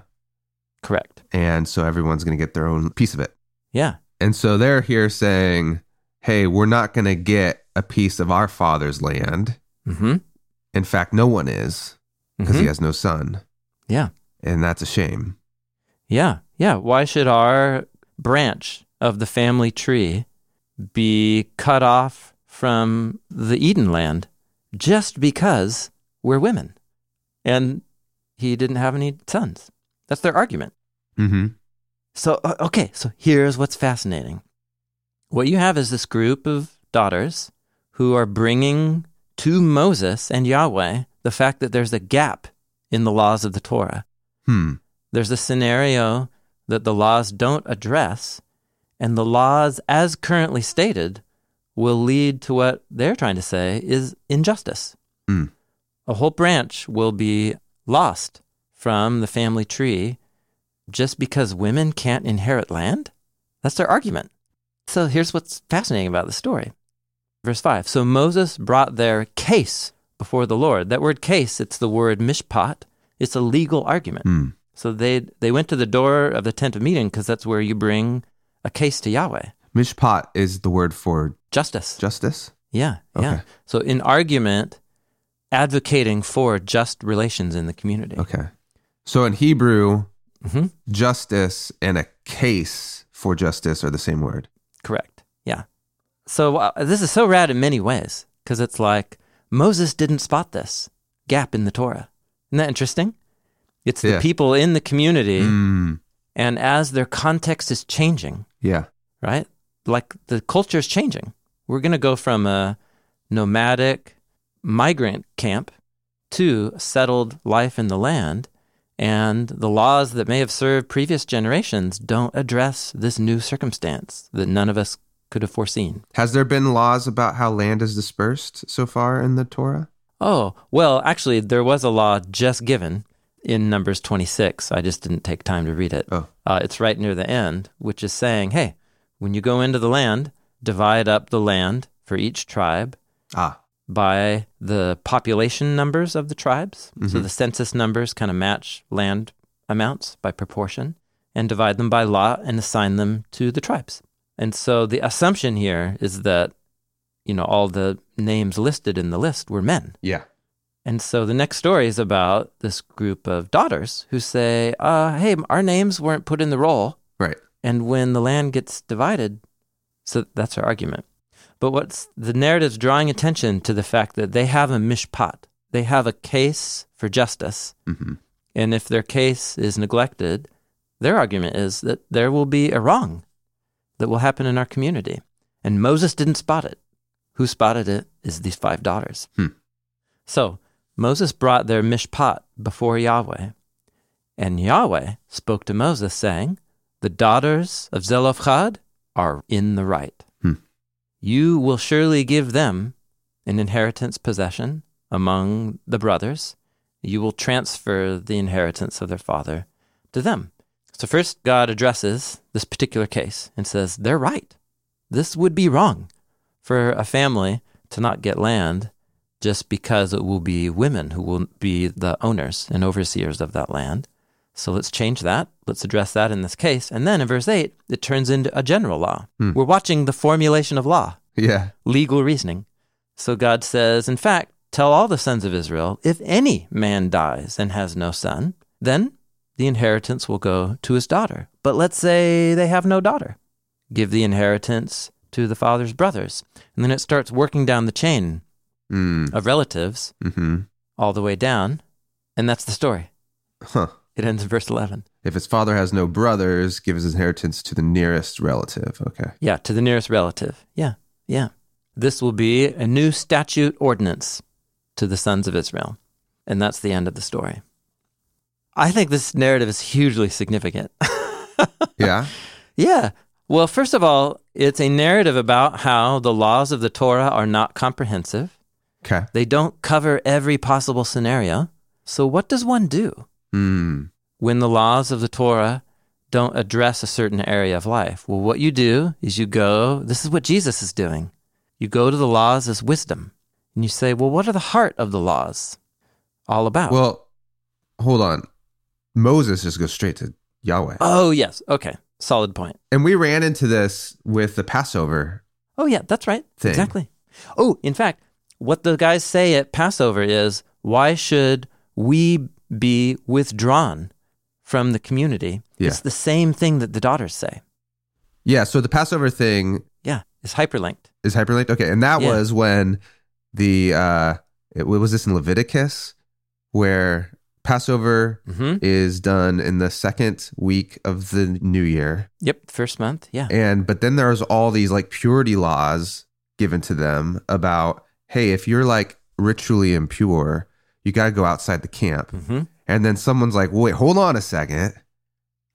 correct. And so everyone's going to get their own piece of it. Yeah. And so they're here saying, hey, we're not going to get a piece of our father's land. hmm In fact, no one is because he has no son. Yeah. And that's a shame. Yeah. Yeah. Why should our branch of the family tree be cut off from the Eden land just because we're women? And he didn't have any sons. That's their argument. Mm-hmm. So, okay, so here's what's fascinating. What you have is this group of daughters who are bringing to Moses and Yahweh the fact that there's a gap in the laws of the Torah. Hmm. There's a scenario that the laws don't address, and the laws, as currently stated, will lead to what they're trying to say is injustice. Hmm. A whole branch will be lost from the family tree just because women can't inherit land? That's their argument. So here's what's fascinating about the story. Verse 5 So Moses brought their case before the Lord. That word case, it's the word mishpat. It's a legal argument. Hmm. So they they went to the door of the tent of meeting because that's where you bring a case to Yahweh. Mishpat is the word for Justice. justice. Yeah, yeah. Okay. So in argument, advocating for just relations in the community. Okay. So in Hebrew, hmm justice and a case for justice are the same word. Correct. Yeah. So uh, this is so rad in many ways because it's like Moses didn't spot this gap in the Torah. Isn't that interesting? It's the Yeah. people in the community, Mm. and as their context is changing, Yeah. right? Like the culture is changing. We're going to go from a nomadic migrant camp to settled life in the land. And the laws that may have served previous generations don't address this new circumstance that none of us could have foreseen. Has there been laws about how land is dispersed so far in the Torah? Oh, well, actually, there was a law just given in Numbers 26. I just didn't take time to read it. Oh. Uh, it's right near the end, which is saying, hey, when you go into the land, divide up the land for each tribe Ah. by the population numbers of the tribes. So the census numbers kind of match land amounts by proportion and divide them by lot and assign them to the tribes. And so the assumption here is that, you know, all the names listed in the list were men. Yeah. And so the next story is about this group of daughters who say, uh, hey, our names weren't put in the roll. Right. And when the land gets divided, so that's our argument. But what's the narrative's drawing attention to the fact that they have a mishpat. They have a case for justice. hmm And if their case is neglected, their argument is that there will be a wrong that will happen in our community. And Moses didn't spot it. Who spotted it is these five daughters. Hmm. So Moses brought their mishpat before Yahweh. And Yahweh spoke to Moses, saying, The daughters of Zelophehad are in the right. Hmm. You will surely give them an inheritance possession among the brothers. You will transfer the inheritance of their father to them. So, first, God addresses this particular case and says, They're right. This would be wrong for a family to not get land just because it will be women who will be the owners and overseers of that land. So let's change that. Let's address that in this case. And then in verse 8, it turns into a general law. Hmm. We're watching the formulation of law, Yeah. legal reasoning. So God says, in fact, tell all the sons of Israel if any man dies and has no son, then the inheritance will go to his daughter. But let's say they have no daughter. Give the inheritance to the father's brothers. And then it starts working down the chain Mm. of relatives hmm all the way down. And that's the story. Huh. It ends in verse 11. If his father has no brothers, give his inheritance to the nearest relative. Okay. Yeah, to the nearest relative. Yeah, yeah. This will be a new statute ordinance to the sons of Israel. And that's the end of the story. I think this narrative is hugely significant. Yeah. yeah. Well, first of all, it's a narrative about how the laws of the Torah are not comprehensive. Okay. They don't cover every possible scenario. So, what does one do Hmm. when the laws of the Torah don't address a certain area of life? Well, what you do is you go, this is what Jesus is doing. You go to the laws as wisdom and you say, well, what are the heart of the laws all about? Well, hold on. Moses just goes straight to Yahweh. oh, yes. Okay. Solid point. And we ran into this with the Passover. Oh, yeah, that's right. Thing. Exactly. Oh, in fact, what the guys say at Passover is why should we be withdrawn from the community? Yeah. It's the same thing that the daughters say. Yeah. So the Passover thing Yeah, it's hyperlinked. is hyperlinked. Okay. And that Yeah. was when the, uh, it, what was this in Leviticus where Passover hmm is done in the second week of the new year. Yep, first month. Yeah. And, but then there's all these like purity laws given to them about, hey, if you're like ritually impure, you got to go outside the camp. hmm And then someone's like, wait, hold on a second.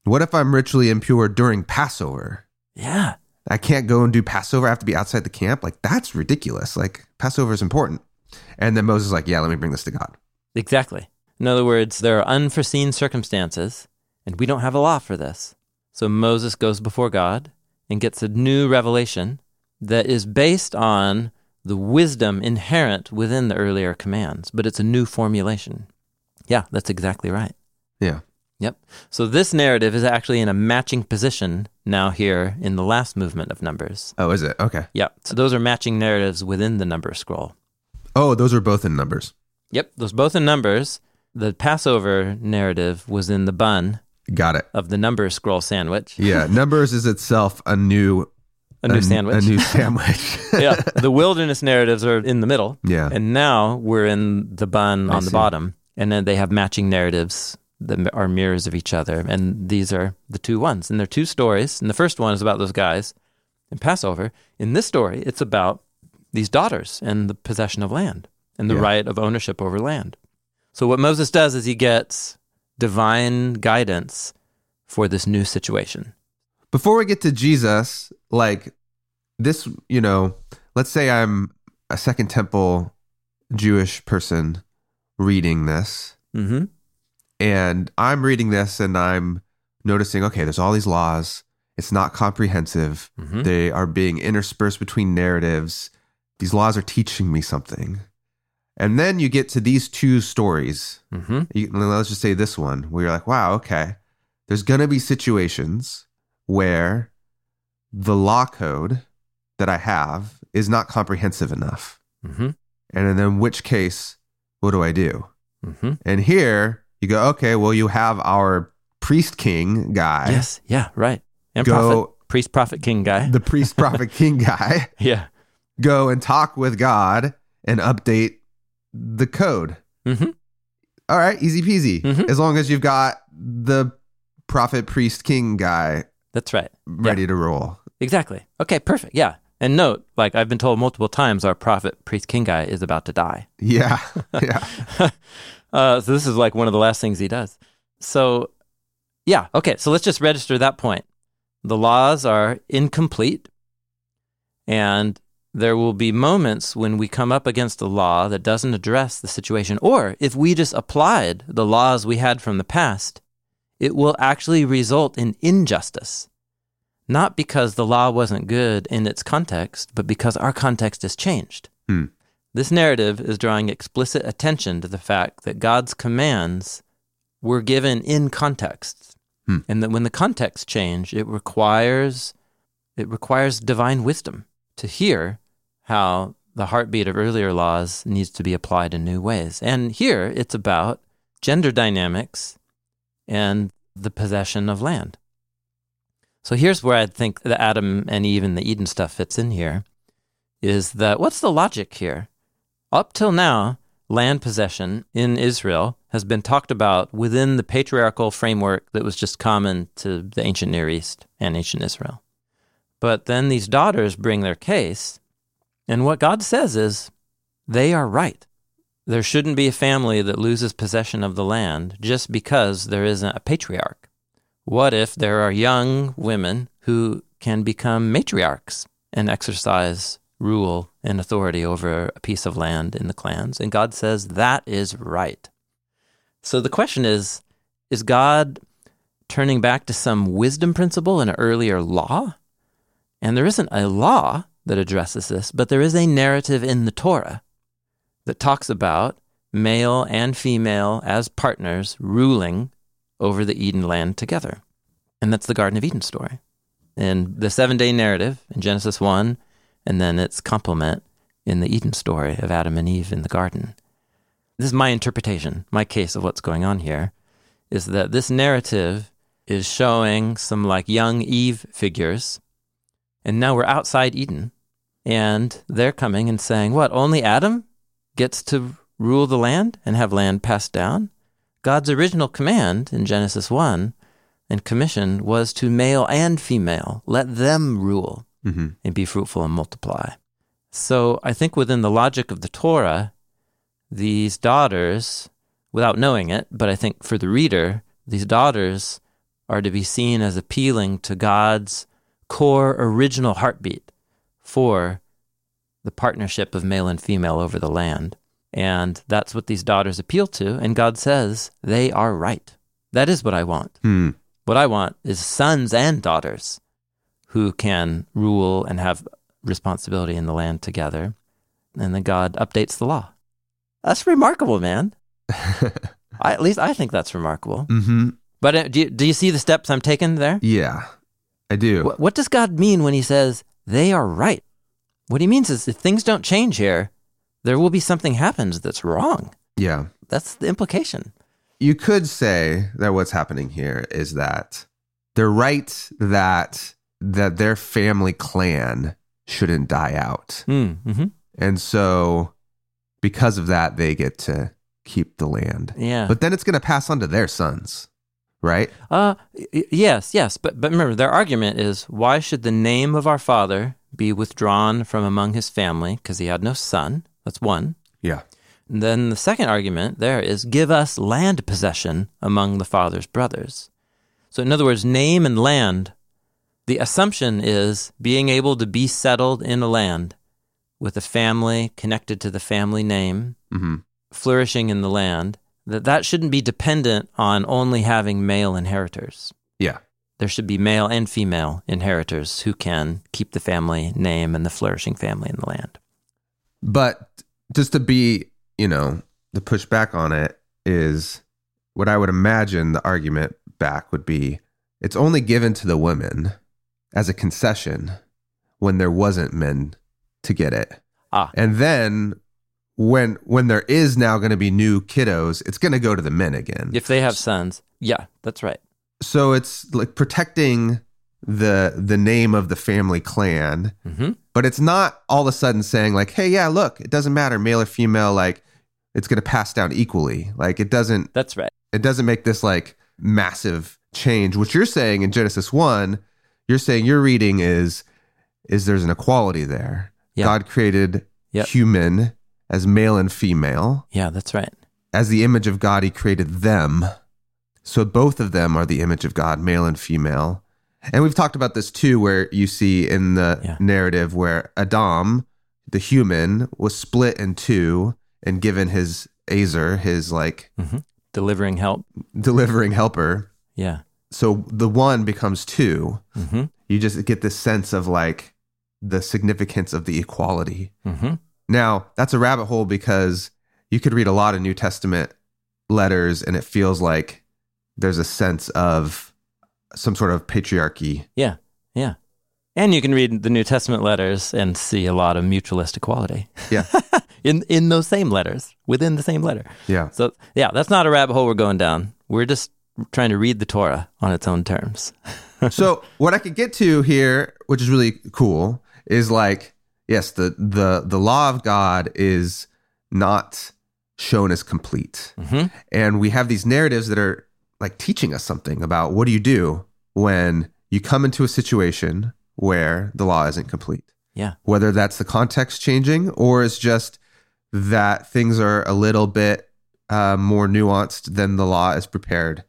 What if I'm ritually impure during Passover? Yeah. I can't go and do Passover. I have to be outside the camp. Like, that's ridiculous. Like, Passover is important. And then Moses is like, yeah, let me bring this to God. Exactly. In other words, there are unforeseen circumstances, and we don't have a law for this. So Moses goes before God and gets a new revelation that is based on the wisdom inherent within the earlier commands, but it's a new formulation. Yeah, that's exactly right. Yeah. Yep. So this narrative is actually in a matching position now here in the last movement of Numbers. Oh, is it? Okay. Yep. So those are matching narratives within the number scroll. Oh, those are both in numbers. Yep, those both in numbers. The Passover narrative was in the bun Got it. of the number scroll sandwich. Yeah. numbers is itself a new, A new sandwich. A new sandwich. yeah. The wilderness narratives are in the middle. yeah. And now we're in the bun I on the see. bottom. And then they have matching narratives that are mirrors of each other. And these are the two ones. And they're two stories. And the first one is about those guys in Passover. In this story, it's about these daughters and the possession of land and the Yeah. right of ownership over land. So what Moses does is he gets divine guidance for this new situation. Before we get to Jesus, like this, you know, let's say I'm a Second Temple Jewish person reading this, Mm-hmm. and I'm reading this and I'm noticing, okay, there's all these laws. It's not comprehensive. Mm-hmm. They are being interspersed between narratives. These laws are teaching me something. And then you get to these two stories. Mm-hmm. You, let's just say this one where you're like, wow, okay, there's going to be situations where the law code that I have is not comprehensive enough. Mm-hmm. And then in which case, what do I do? Mm-hmm. And here you go, okay, well, you have our priest king guy, Yes. Yeah. Right. And Go- prophet, priest, prophet, king guy. the priest prophet king guy, yeah. go and talk with God and update the code. Mm-hmm. All right, easy peasy. Mhm. As long as you've got the prophet priest king guy That's right. ready to roll. Exactly. Okay. Perfect. Yeah. And note, like I've been told multiple times, our prophet, priest, king guy is about to die. Yeah. Yeah. uh, so this is like one of the last things he does. So, yeah. Okay. So let's just register that point. The laws are incomplete, and there will be moments when we come up against a law that doesn't address the situation, or if we just applied the laws we had from the past, it will actually result in injustice. Not because the law wasn't good in its context, but because our context has changed. Hmm. This narrative is drawing explicit attention to the fact that God's commands were given in context. Hmm. And that when the context change, it requires it requires divine wisdom to hear how the heartbeat of earlier laws needs to be applied in new ways. And here it's about gender dynamics and the possession of land. So here's where I think the Adam and Eve and the Eden stuff fits in here is that what's the logic here? Up till now, land possession in Israel has been talked about within the patriarchal framework that was just common to the ancient Near East and ancient Israel. But then these daughters bring their case, and what God says is they are right. There shouldn't be a family that loses possession of the land just because there isn't a patriarch. What if there are young women who can become matriarchs and exercise rule and authority over a piece of land in the clans? And God says that is right. So the question is is God turning back to some wisdom principle in an earlier law? And there isn't a law that addresses this, but there is a narrative in the Torah that talks about male and female as partners ruling over the Eden land together. And that's the Garden of Eden story. And the seven day narrative in Genesis 1, and then its complement in the Eden story of Adam and Eve in the garden. This is my interpretation, my case of what's going on here, is that this narrative is showing some like young Eve figures. And now we're outside Eden, and they're coming and saying, What, only Adam gets to rule the land and have land passed down? God's original command in Genesis 1 and commission was to male and female, let them rule Mm-hmm. and be fruitful and multiply. So I think within the logic of the Torah, these daughters, without knowing it, but I think for the reader, these daughters are to be seen as appealing to God's core original heartbeat for the partnership of male and female over the land. And that's what these daughters appeal to. And God says they are right. That is what I want. Hmm. What I want is sons and daughters who can rule and have responsibility in the land together. And then God updates the law. That's remarkable, man. I, at least I think that's remarkable. mm-hmm. But uh, do you, do you see the steps I'm taking there? Yeah, I do. What, what does God mean when he says they are right? What he means is if things don't change here, there will be something happens that's wrong. Yeah. That's the implication. You could say that what's happening here is that they're right that that their family clan shouldn't die out. Mm, hmm And so because of that they get to keep the land. Yeah. But then it's going to pass on to their sons, right? Uh, y- yes, yes, but but remember, their argument is why should the name of our father be withdrawn from among his family because he had no son? That's one. Yeah. And then the second argument there is give us land possession among the father's brothers. So, in other words, name and land. The assumption is being able to be settled in a land with a family connected to the family name Mhm. flourishing in the land, that that shouldn't be dependent on only having male inheritors. Yeah. There should be male and female inheritors who can keep the family name and the flourishing family in the land. But just to be, you know, the pushback on it is what I would imagine the argument back would be it's only given to the women as a concession when there wasn't men to get it. Ah. And then when when there is now going to be new kiddos, it's going to go to the men again. If they have sons, yeah, that's right. So it's like protecting the the name of the family clan hmm but it's not all of a sudden saying like hey yeah look it doesn't matter male or female like it's going to pass down equally like it doesn't That's right. it doesn't make this like massive change what you're saying in genesis 1 you're saying your reading is is there's an equality there Yeah. god created Yep. human as male and female Yeah, that's right. as the image of god he created them so both of them are the image of god male and female. And we've talked about this too where you see in the Yeah. narrative where adam the human was split in two and given his ezer his like Delivering help. delivering helper. Yeah. so the one becomes two. Hmm you just get this sense of like the significance of the equality. Hmm now, that's a rabbit hole because you could read a lot of New Testament letters and it feels like there's a sense of some sort of patriarchy. Yeah. Yeah. And you can read the New Testament letters and see a lot of mutualist equality. Yeah. in in those same letters, within the same letter. Yeah. So yeah, that's not a rabbit hole we're going down. We're just trying to read the Torah on its own terms. so what I could get to here, which is really cool, is like, yes, the the the law of God is not shown as complete. hmm And we have these narratives that are like teaching us something about what do you do when you come into a situation where the law isn't complete. Yeah. Whether that's the context changing or it's just that things are a little bit uh, more nuanced than the law is prepared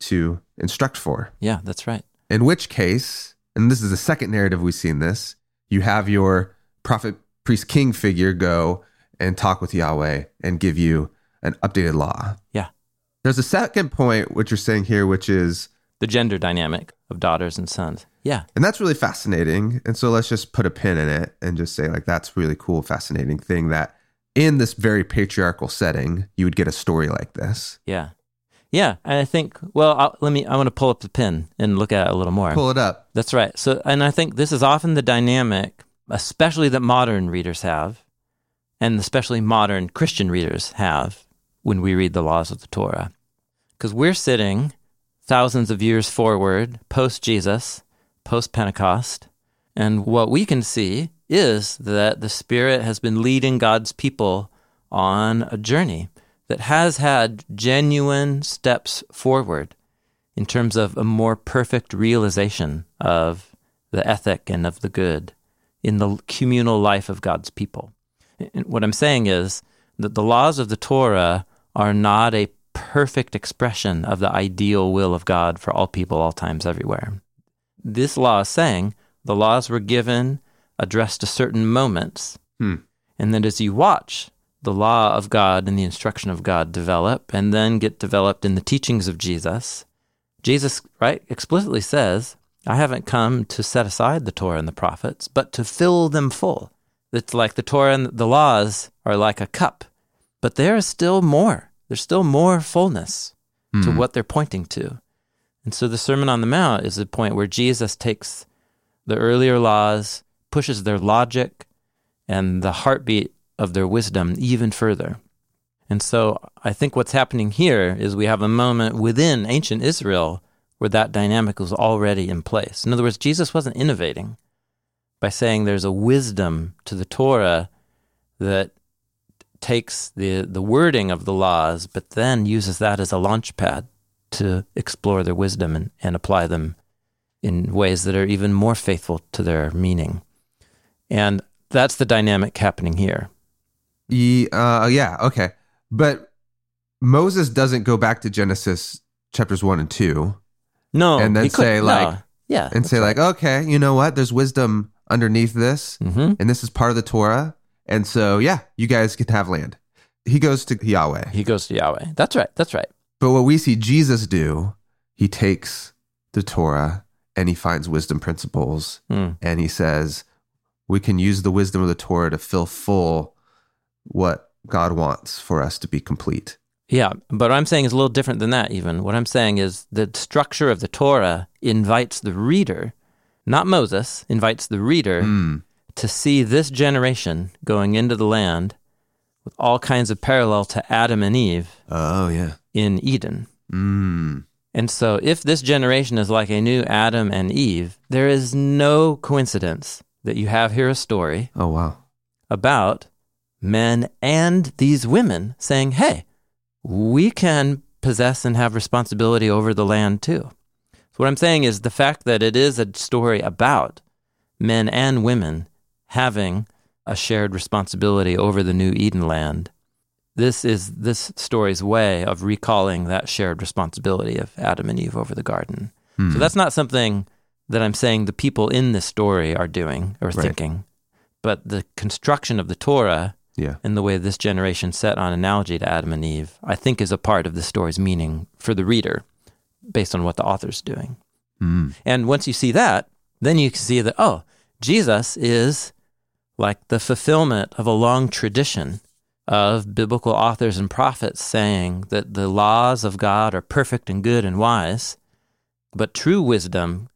to instruct for. Yeah, that's right. In which case, and this is the second narrative we've seen this, you have your prophet, priest, king figure go and talk with Yahweh and give you an updated law. Yeah. There's a second point, what you're saying here, which is, The gender dynamic of daughters and sons. Yeah. and that's really fascinating. And so let's just put a pin in it and just say, like, that's really cool, fascinating thing that in this very patriarchal setting, you would get a story like this. Yeah. Yeah. And I think, well, I'll, let me, I want to pull up the pin and look at it a little more. Pull it up. That's right. So, and I think this is often the dynamic, especially that modern readers have, and especially modern Christian readers have when we read the laws of the Torah. Because we're sitting thousands of years forward, post Jesus, post Pentecost, and what we can see is that the Spirit has been leading God's people on a journey that has had genuine steps forward in terms of a more perfect realization of the ethic and of the good in the communal life of God's people. And what I'm saying is that the laws of the Torah are not a perfect expression of the ideal will of God for all people, all times, everywhere. This law is saying the laws were given addressed to certain moments, Hmm. and that as you watch the law of God and the instruction of God develop and then get developed in the teachings of Jesus, Jesus, right, explicitly says, I haven't come to set aside the Torah and the prophets, but to fill them full. It's like the Torah and the laws are like a cup, but there is still more. There's still more fullness to Hmm. what they're pointing to. And so the Sermon on the Mount is a point where Jesus takes the earlier laws, pushes their logic and the heartbeat of their wisdom even further. And so I think what's happening here is we have a moment within ancient Israel where that dynamic was already in place. In other words, Jesus wasn't innovating by saying there's a wisdom to the Torah that takes the, the wording of the laws, but then uses that as a launch pad to explore their wisdom and, and apply them in ways that are even more faithful to their meaning. And that's the dynamic happening here. Uh, yeah, okay. But Moses doesn't go back to Genesis chapters one and two No, And then he could- say, no. like- yeah, and say, like, okay, you know what? There's wisdom underneath this, hmm and this is part of the Torah. And so, yeah, you guys can have land. He goes to Yahweh. he goes to Yahweh. That's right. That's right. But what we see Jesus do, he takes the Torah and he finds wisdom principles Mm. and he says, we can use the wisdom of the Torah to fill full what God wants for us to be complete. Yeah, but what I'm saying is a little different than that, even. What I'm saying is the structure of the Torah invites the reader, not Moses, invites the reader Mm. To see this generation going into the land with all kinds of parallel to Adam and Eve Oh, yeah. in Eden. Mm. And so, if this generation is like a new Adam and Eve, there is no coincidence that you have here a story Oh, wow. about men and these women saying, hey, we can possess and have responsibility over the land too. So, what I'm saying is the fact that it is a story about men and women having a shared responsibility over the new Eden land. This is this story's way of recalling that shared responsibility of Adam and Eve over the garden. Hmm. So that's not something that I'm saying the people in this story are doing or Right. thinking, but the construction of the Torah Yeah. and the way this generation set on analogy to Adam and Eve, I think is a part of the story's meaning for the reader based on what the author's doing. Mm. And once you see that, then you can see that, oh, Jesus is like the fulfillment of a long tradition of biblical authors and prophets saying that the laws of God are perfect and good and wise, but true wisdom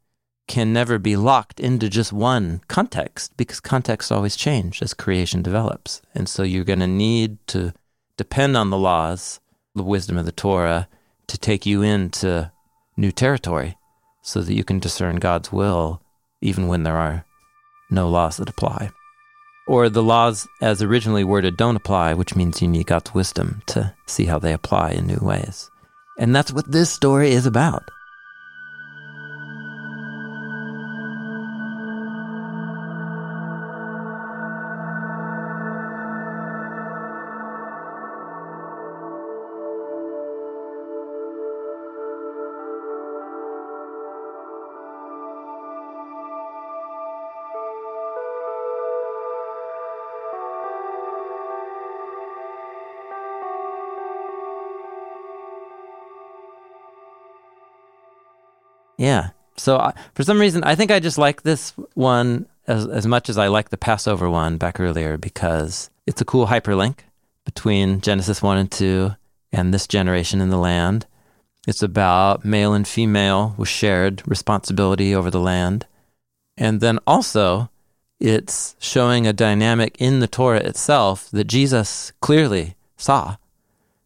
can never be locked into just one context because contexts always change as creation develops. And so you're going to need to depend on the laws, the wisdom of the Torah, to take you into new territory so that you can discern God's will even when there are no laws that apply. Or the laws as originally worded don't apply, which means you need God's wisdom to see how they apply in new ways. And that's what this story is about. Yeah. So I, for some reason, I think I just like this one as as much as I like the Passover one back earlier because it's a cool hyperlink between Genesis one and two and this generation in the land. It's about male and female with shared responsibility over the land. And then also, it's showing a dynamic in the Torah itself that Jesus clearly saw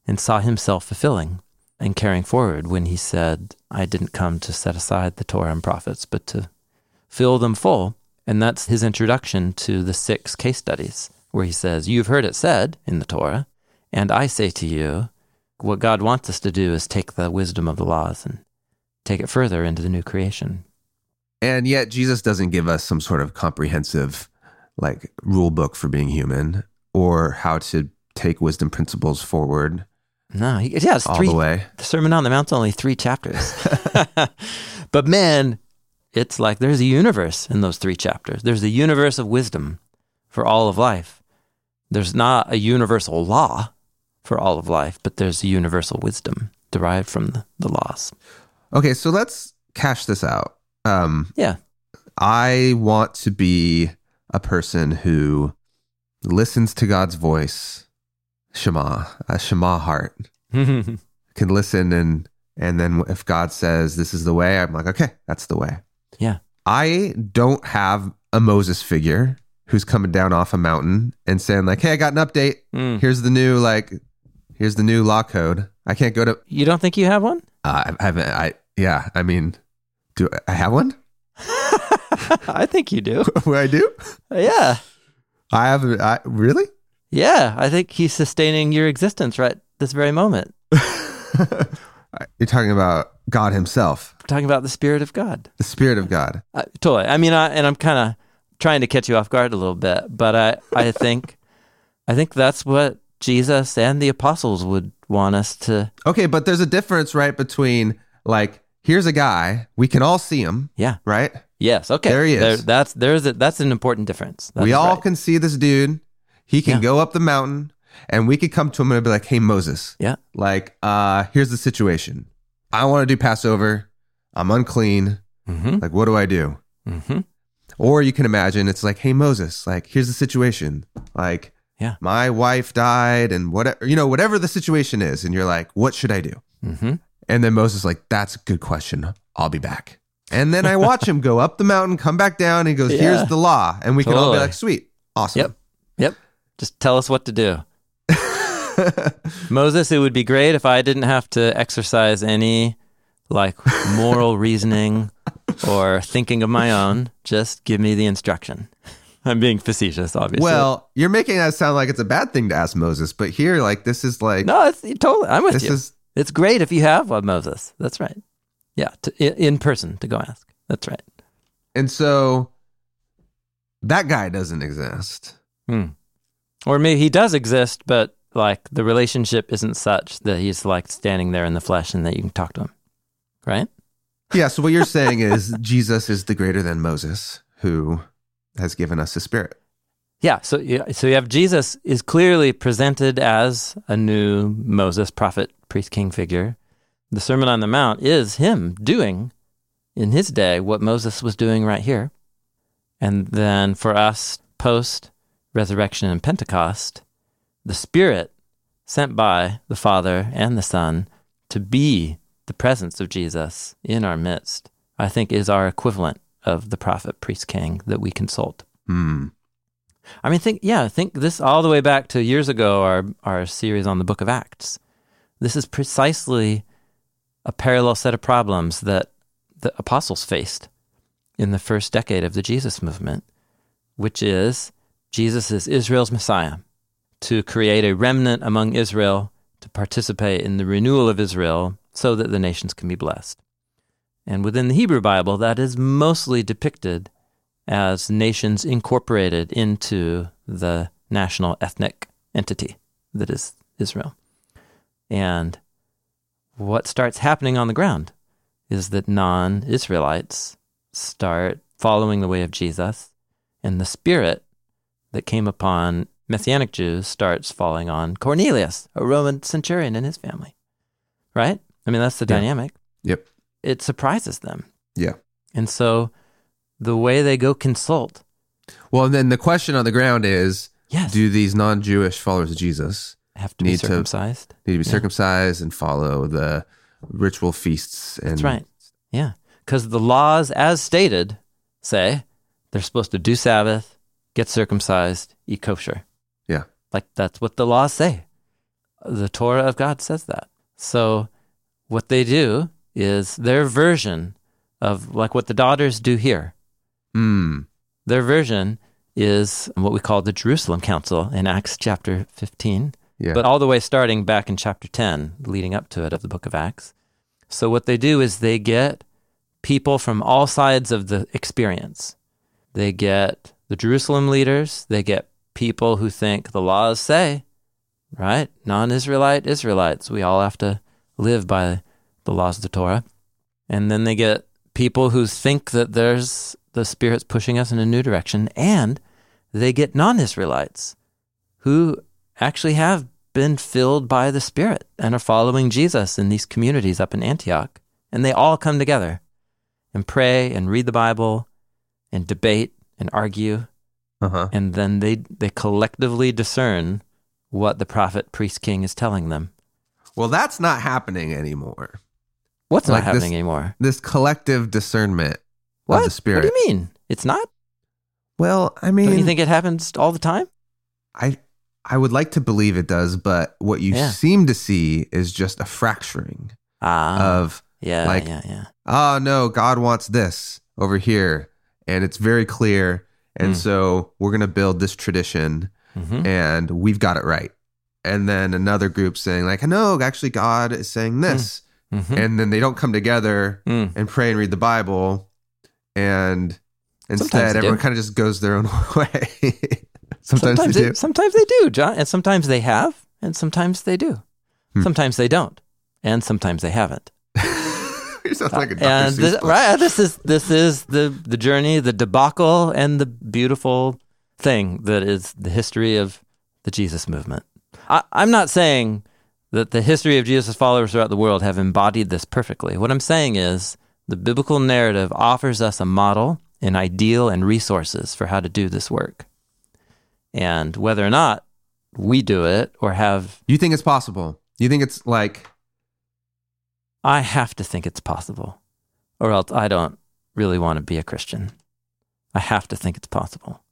and saw himself fulfilling and carrying forward when he said, I didn't come to set aside the Torah and prophets, but to fill them full. And that's his introduction to the six case studies, where he says, You've heard it said in the Torah, and I say to you, what God wants us to do is take the wisdom of the laws and take it further into the new creation. And yet, Jesus doesn't give us some sort of comprehensive, like, rule book for being human or how to take wisdom principles forward no, he, yeah, it's all three. the way. The Sermon on the Mount's only three chapters. but man, it's like there's a universe in those three chapters. There's a universe of wisdom for all of life. There's not a universal law for all of life, but there's a universal wisdom derived from the, the laws. Okay, so let's cash this out. Um, Yeah. I want to be a person who listens to God's voice, Shema, a Shema heart, can listen and and then if God says this is the way, I'm like, okay, that's the way. Yeah. I don't have a Moses figure who's coming down off a mountain and saying like, "Hey, I got an update. Mm. Here's the new like, here's the new law code." I can't go to. You don't think you have one? Uh, I haven't. I yeah. I mean, do I have one? I think you do. I do? Yeah. I have. I really. Yeah. I think he's sustaining your existence right this very moment. You're talking about God Himself, We're talking about the Spirit of God. the Spirit of God. Uh, totally. I mean, I, and I'm kind of trying to catch you off guard a little bit, but I, I think, I think that's what Jesus and the apostles would want us to. Okay, but there's a difference, right, between like here's a guy we can all see him, Yeah. right? Yes. Okay. There he is. that's there's a, that's an important difference. That we all right. can see this dude. He can Yeah. go up the mountain, and we could come to him and be like, "Hey, Moses, Yeah. like, uh, here's the situation. I want to do Passover. I'm unclean. Mm-hmm. Like, what do I do?" Mm-hmm. Or you can imagine it's like, hey, Moses, like, here's the situation. Like, Yeah. my wife died and whatever, you know, whatever the situation is. And you're like, what should I do? Mm-hmm. And then Moses is like, that's a good question. I'll be back. And then I watch him go up the mountain, come back down. And he goes, Yeah. here's the law. And we can all be like, sweet, awesome. Yep. Just tell us what to do. Moses, it would be great if I didn't have to exercise any like moral reasoning or thinking of my own. Just give me the instruction. I'm being facetious, obviously. well, you're making that sound like it's a bad thing to ask Moses. But here, like, this is like, no, it's totally. I'm with this you. is, it's great if you have one, Moses. That's right. Yeah, to, in, in person to go ask. That's right. and so that guy doesn't exist. Hmm. Or maybe he does exist, but like the relationship isn't such that he's like standing there in the flesh and that you can talk to him. Right? Yeah. So what you're saying is Jesus is the greater than Moses who has given us his spirit. Yeah. So yeah, so you have Jesus is clearly presented as a new Moses, prophet, priest, king figure. The Sermon on the Mount is him doing in his day what Moses was doing right here. And then for us post resurrection and Pentecost, the Spirit sent by the Father and the Son to be the presence of Jesus in our midst, I think is our equivalent of the prophet, priest, king that we consult. Hmm. I mean, think yeah, think this all the way back to years ago. Our our series on the Book of Acts. This is precisely a parallel set of problems that the apostles faced in the first decade of the Jesus movement, which is Jesus is Israel's Messiah to create a remnant among Israel to participate in the renewal of Israel so that the nations can be blessed. And within the Hebrew Bible, that is mostly depicted as nations incorporated into the national ethnic entity that is Israel. And what starts happening on the ground is that non Israelites start following the way of Jesus, and the spirit that came upon Messianic Jews starts falling on Cornelius, a Roman centurion and his family. Right? I mean, that's the Yeah. dynamic. Yep. It surprises them. Yeah. And so the way they go consult, Well, and then the question on the ground is yes, do these non Jewish followers of Jesus have to be need to- circumcised. need to be Yeah. circumcised and follow the ritual feasts? And That's right. Yeah. Because the laws, as stated, say they're supposed to do Sabbath, get circumcised, eat kosher. Yeah. Like that's what the laws say. The Torah of God says that. So what they do is their version of like what the daughters do here. Mm. Their version is what we call the Jerusalem Council in Acts chapter 15 Yeah. but all the way starting back in chapter 10, leading up to it of the book of Acts. So, what they do is they get people from all sides of the experience. They get the Jerusalem leaders, they get people who think the laws say, right? Non Israelite Israelites, we all have to live by the laws of the Torah. And then they get people who think that there's the Spirit's pushing us in a new direction. And they get non Israelites who actually have been filled by the Spirit and are following Jesus in these communities up in Antioch. And they all come together and pray and read the Bible and debate and argue. uh huh. And then they, they collectively discern what the prophet, priest, king is telling them. Well, that's not happening anymore. What's Like not this- happening anymore? This collective discernment What? of the Spirit. What do you mean? It's not? Well, I mean, Don't you think it happens all the time? I I would like to believe it does, but what you Yeah. seem to see is just a fracturing Ah, of yeah, like- yeah, yeah. oh no, God wants this over here, and it's very clear, and Mm. so we're gonna build this tradition, hmm and we've got it right. And then another group saying like, no, actually, God is saying this, hmm and then they don't come together Mm. and pray and read the Bible, and instead everyone kind of just goes their own way. sometimes, sometimes they do. They, sometimes they do, Jon, and sometimes they have, and sometimes they do. Hmm. Sometimes they don't, and sometimes they haven't. you sound like a Dr. and Seuss this, right, this is this is the the journey, the debacle, and the beautiful thing that is the history of the Jesus movement. I, I'm not saying that the history of Jesus' followers throughout the world have embodied this perfectly. What I'm saying is the biblical narrative offers us a model, an ideal, and resources for how to do this work. And whether or not we do it or have, You think it's possible? You think it's like I have to think it's possible, or else I don't really want to be a Christian. I have to think it's possible.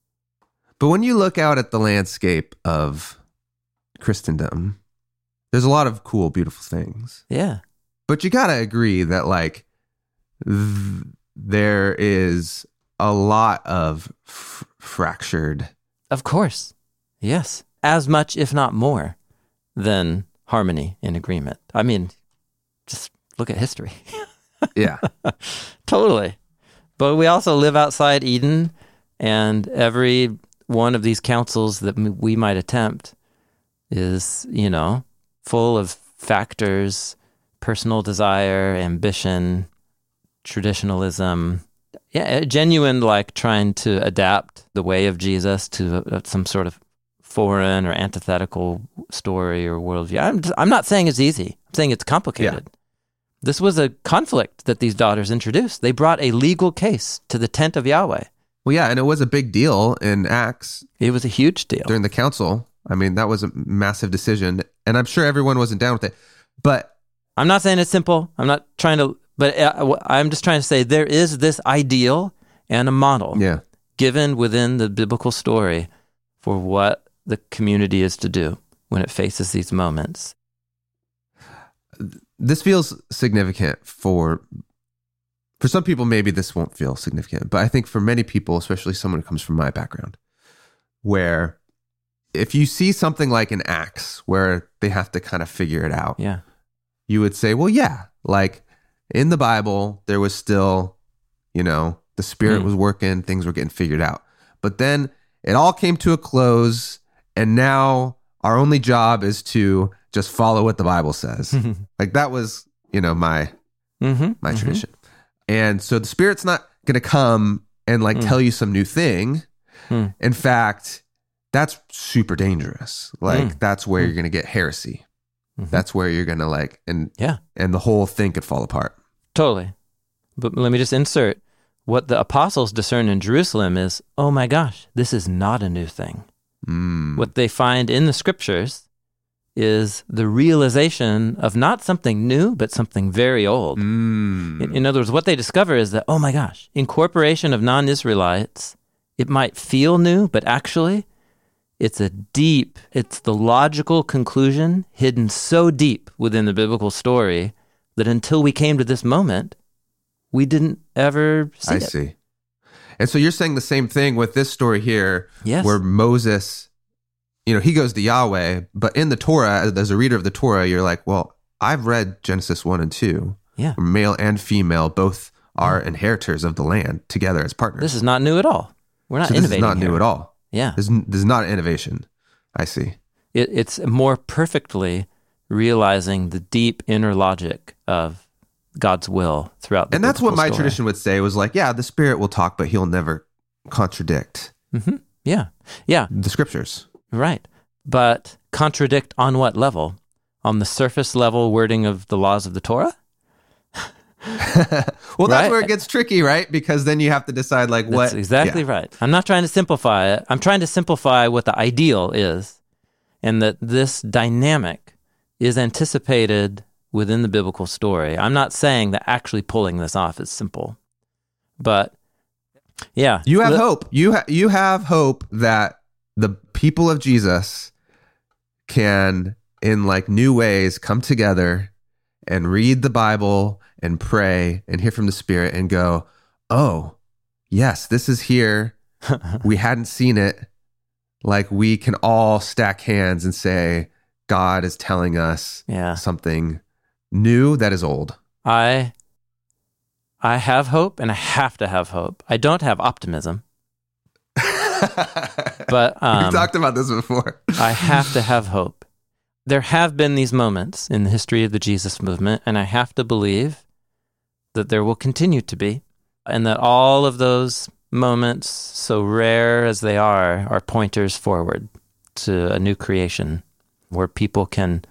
But when you look out at the landscape of Christendom, there's a lot of cool, beautiful things. Yeah. But you got to agree that, like, th- there is a lot of f- fractured. Of course. Yes. As much, if not more, than harmony and agreement. I mean, just look at history. Yeah. totally. But we also live outside Eden, and every one of these councils that we might attempt is, you know, full of factors personal desire, ambition, traditionalism. Yeah, a genuine like trying to adapt the way of Jesus to uh, some sort of foreign or antithetical story or worldview. I'm, just, I'm not saying it's easy. I'm saying it's complicated. This was a conflict that these daughters introduced. They brought a legal case to the tent of Yahweh. well, yeah. And it was a big deal in Acts It was a huge deal. during the council. I mean, that was a massive decision. And I'm sure everyone wasn't down with it. But I'm not saying it's simple. I'm not trying to, but uh, I'm just trying to say there is this ideal and a model yeah. given within the biblical story for what the community is to do when it faces these moments. This feels significant for for some people maybe this won't feel significant but i think for many people especially someone who comes from my background where if you see something like an Acts where they have to kind of figure it out, Yeah. you would say, well, yeah, like in the Bible, there was still, you know, the Spirit Mm. was working, things were getting figured out. But then it all came to a close, and now our only job is to just follow what the Bible says. like that was, you know, my mm-hmm. my tradition. And so the Spirit's not going to come and like Mm. tell you some new thing. Mm. In fact, that's super dangerous. Like Mm. that's where Mm. you're going to get heresy. Mhm. That's where you're going to like and Yeah. and the whole thing could fall apart. Totally. But let me just insert what the apostles discern in Jerusalem is oh my gosh, this is not a new thing. Mm. What they find in the scriptures is the realization of not something new, but something very old. Mm. In, in other words, what they discover is that, oh my gosh, incorporation of non Israelites, it might feel new, but actually, it's a deep, it's the logical conclusion hidden so deep within the biblical story that until we came to this moment, we didn't ever see I it. see. And so you're saying the same thing with this story here, Yes. where Moses, you know, he goes to Yahweh, but in the Torah, as a reader of the Torah, you're like, well, I've read Genesis 1 and 2. Yeah. Male and female both are inheritors of the land together as partners. This is not new at all. We're not so this is innovating. not new at all. Yeah. This, is- this is not innovation. I see. It, it's more perfectly realizing the deep inner logic of God's will throughout the And that's what my story. tradition would say was like, yeah, the Spirit will talk, but he'll never contradict hmm Yeah. Yeah. the scriptures. Right. But contradict on what level? On the surface level wording of the laws of the Torah? well, that's Right? where it gets tricky, right? Because then you have to decide like what That's exactly yeah. right. I'm not trying to simplify it. I'm trying to simplify what the ideal is and that this dynamic is anticipated within the biblical story. I'm not saying that actually pulling this off is simple. But yeah. You have Let- hope. You ha- you have hope that the people of Jesus can in like new ways come together and read the Bible and pray and hear from the Spirit and go, "Oh, yes, this is here. we hadn't seen it." Like we can all stack hands and say, "God is telling us Yeah. something new that is old." I I have hope and I have to have hope. I don't have optimism, but um, We've talked about this before. I have to have hope. There have been these moments in the history of the Jesus movement, and I have to believe that there will continue to be, and that all of those moments, so rare as they are, are pointers forward to a new creation where people can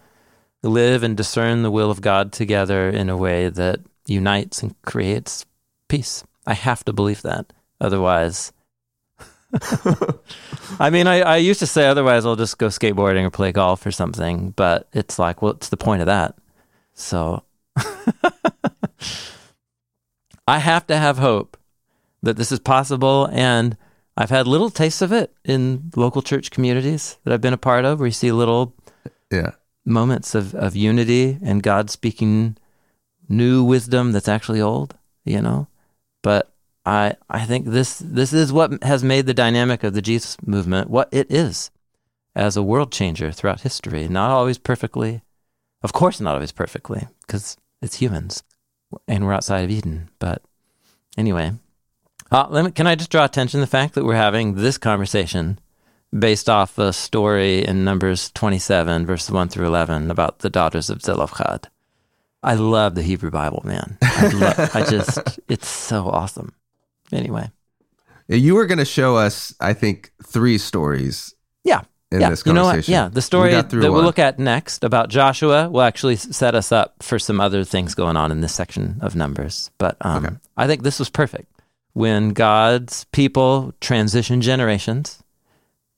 live and discern the will of God together in a way that unites and creates peace. I have to believe that. Otherwise, I mean, I, I used to say otherwise I'll just go skateboarding or play golf or something, but it's like, well, what's the point of that? So I have to have hope that this is possible. And I've had little tastes of it in local church communities that I've been a part of where you see little Yeah. Moments of, of unity and God speaking new wisdom that's actually old, you know? But I I think this this is what has made the dynamic of the Jesus movement what it is as a world changer throughout history. Not always perfectly, of course, not always perfectly, because it's humans and we're outside of Eden. But anyway, uh, me, can I just draw attention to the fact that we're having this conversation based off a story in Numbers 27, verses 1 through 11, about the daughters of Zelophehad. I love the Hebrew Bible, man. I, lo- I just, it's so awesome. Anyway, You were going to show us, I think, three stories yeah. in yeah, this you know what? Yeah, the story We that through we'll look at next about Joshua will actually set us up for some other things going on in this section of Numbers. But um, Okay. I think this was perfect when God's people transition generations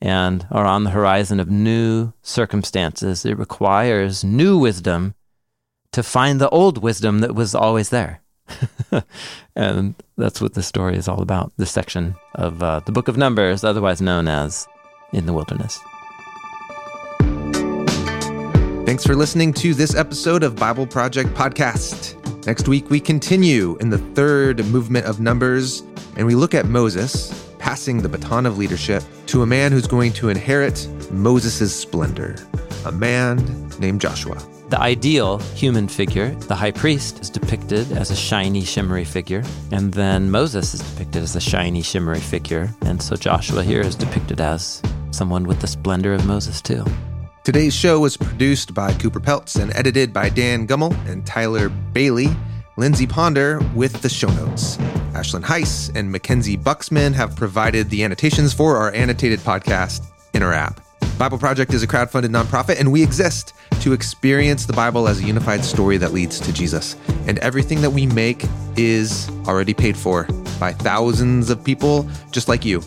and are on the horizon of new circumstances. It requires new wisdom to find the old wisdom that was always there. and that's what this story is all about. This section of uh, the book of Numbers, otherwise known as In the Wilderness. Thanks for listening to this episode of Bible Project Podcast. Next week, we continue in the third movement of Numbers and we look at Moses passing the baton of leadership to a man who's going to inherit Moses' splendor, a man named Joshua. The ideal human figure, the high priest, is depicted as a shiny, shimmery figure. And then Moses is depicted as a shiny, shimmery figure. And so Joshua here is depicted as someone with the splendor of Moses, too. Today's show was produced by Cooper Peltz and edited by Dan Gummel and Tyler Bailey. Lindsey Ponder with the show notes. Ashlyn Heiss and MacKenzie Buxman have provided the annotations for our annotated podcast in our app. Bible Project is a crowd-funded nonprofit, and we exist to experience the Bible as a unified story that leads to Jesus. And everything that we make is already paid for by thousands of people just like you.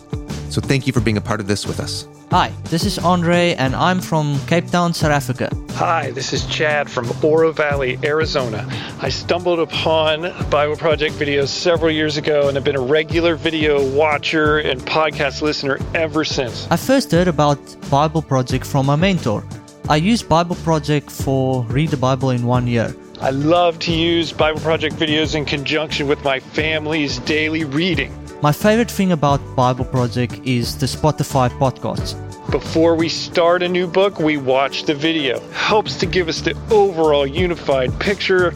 So thank you for being a part of this with us. Hi, this is Andre, and I'm from Cape Town, South Africa. Hi, this is Chad from Oro Valley, Arizona. I stumbled upon Bible Project videos several years ago and have been a regular video watcher and podcast listener ever since. I first heard about Bible Project from my mentor. I used Bible Project for Read the Bible in one year. I love to use Bible Project videos in conjunction with my family's daily reading. My favorite thing about Bible Project is the Spotify podcasts. Before we start a new book, we watch the video. Helps to give us the overall unified picture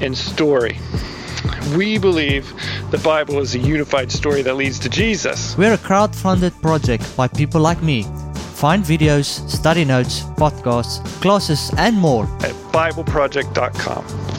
and story. We believe the Bible is a unified story that leads to Jesus. We're a crowd-funded project by people like me. Find videos, study notes, podcasts, classes, and more at BibleProject.com.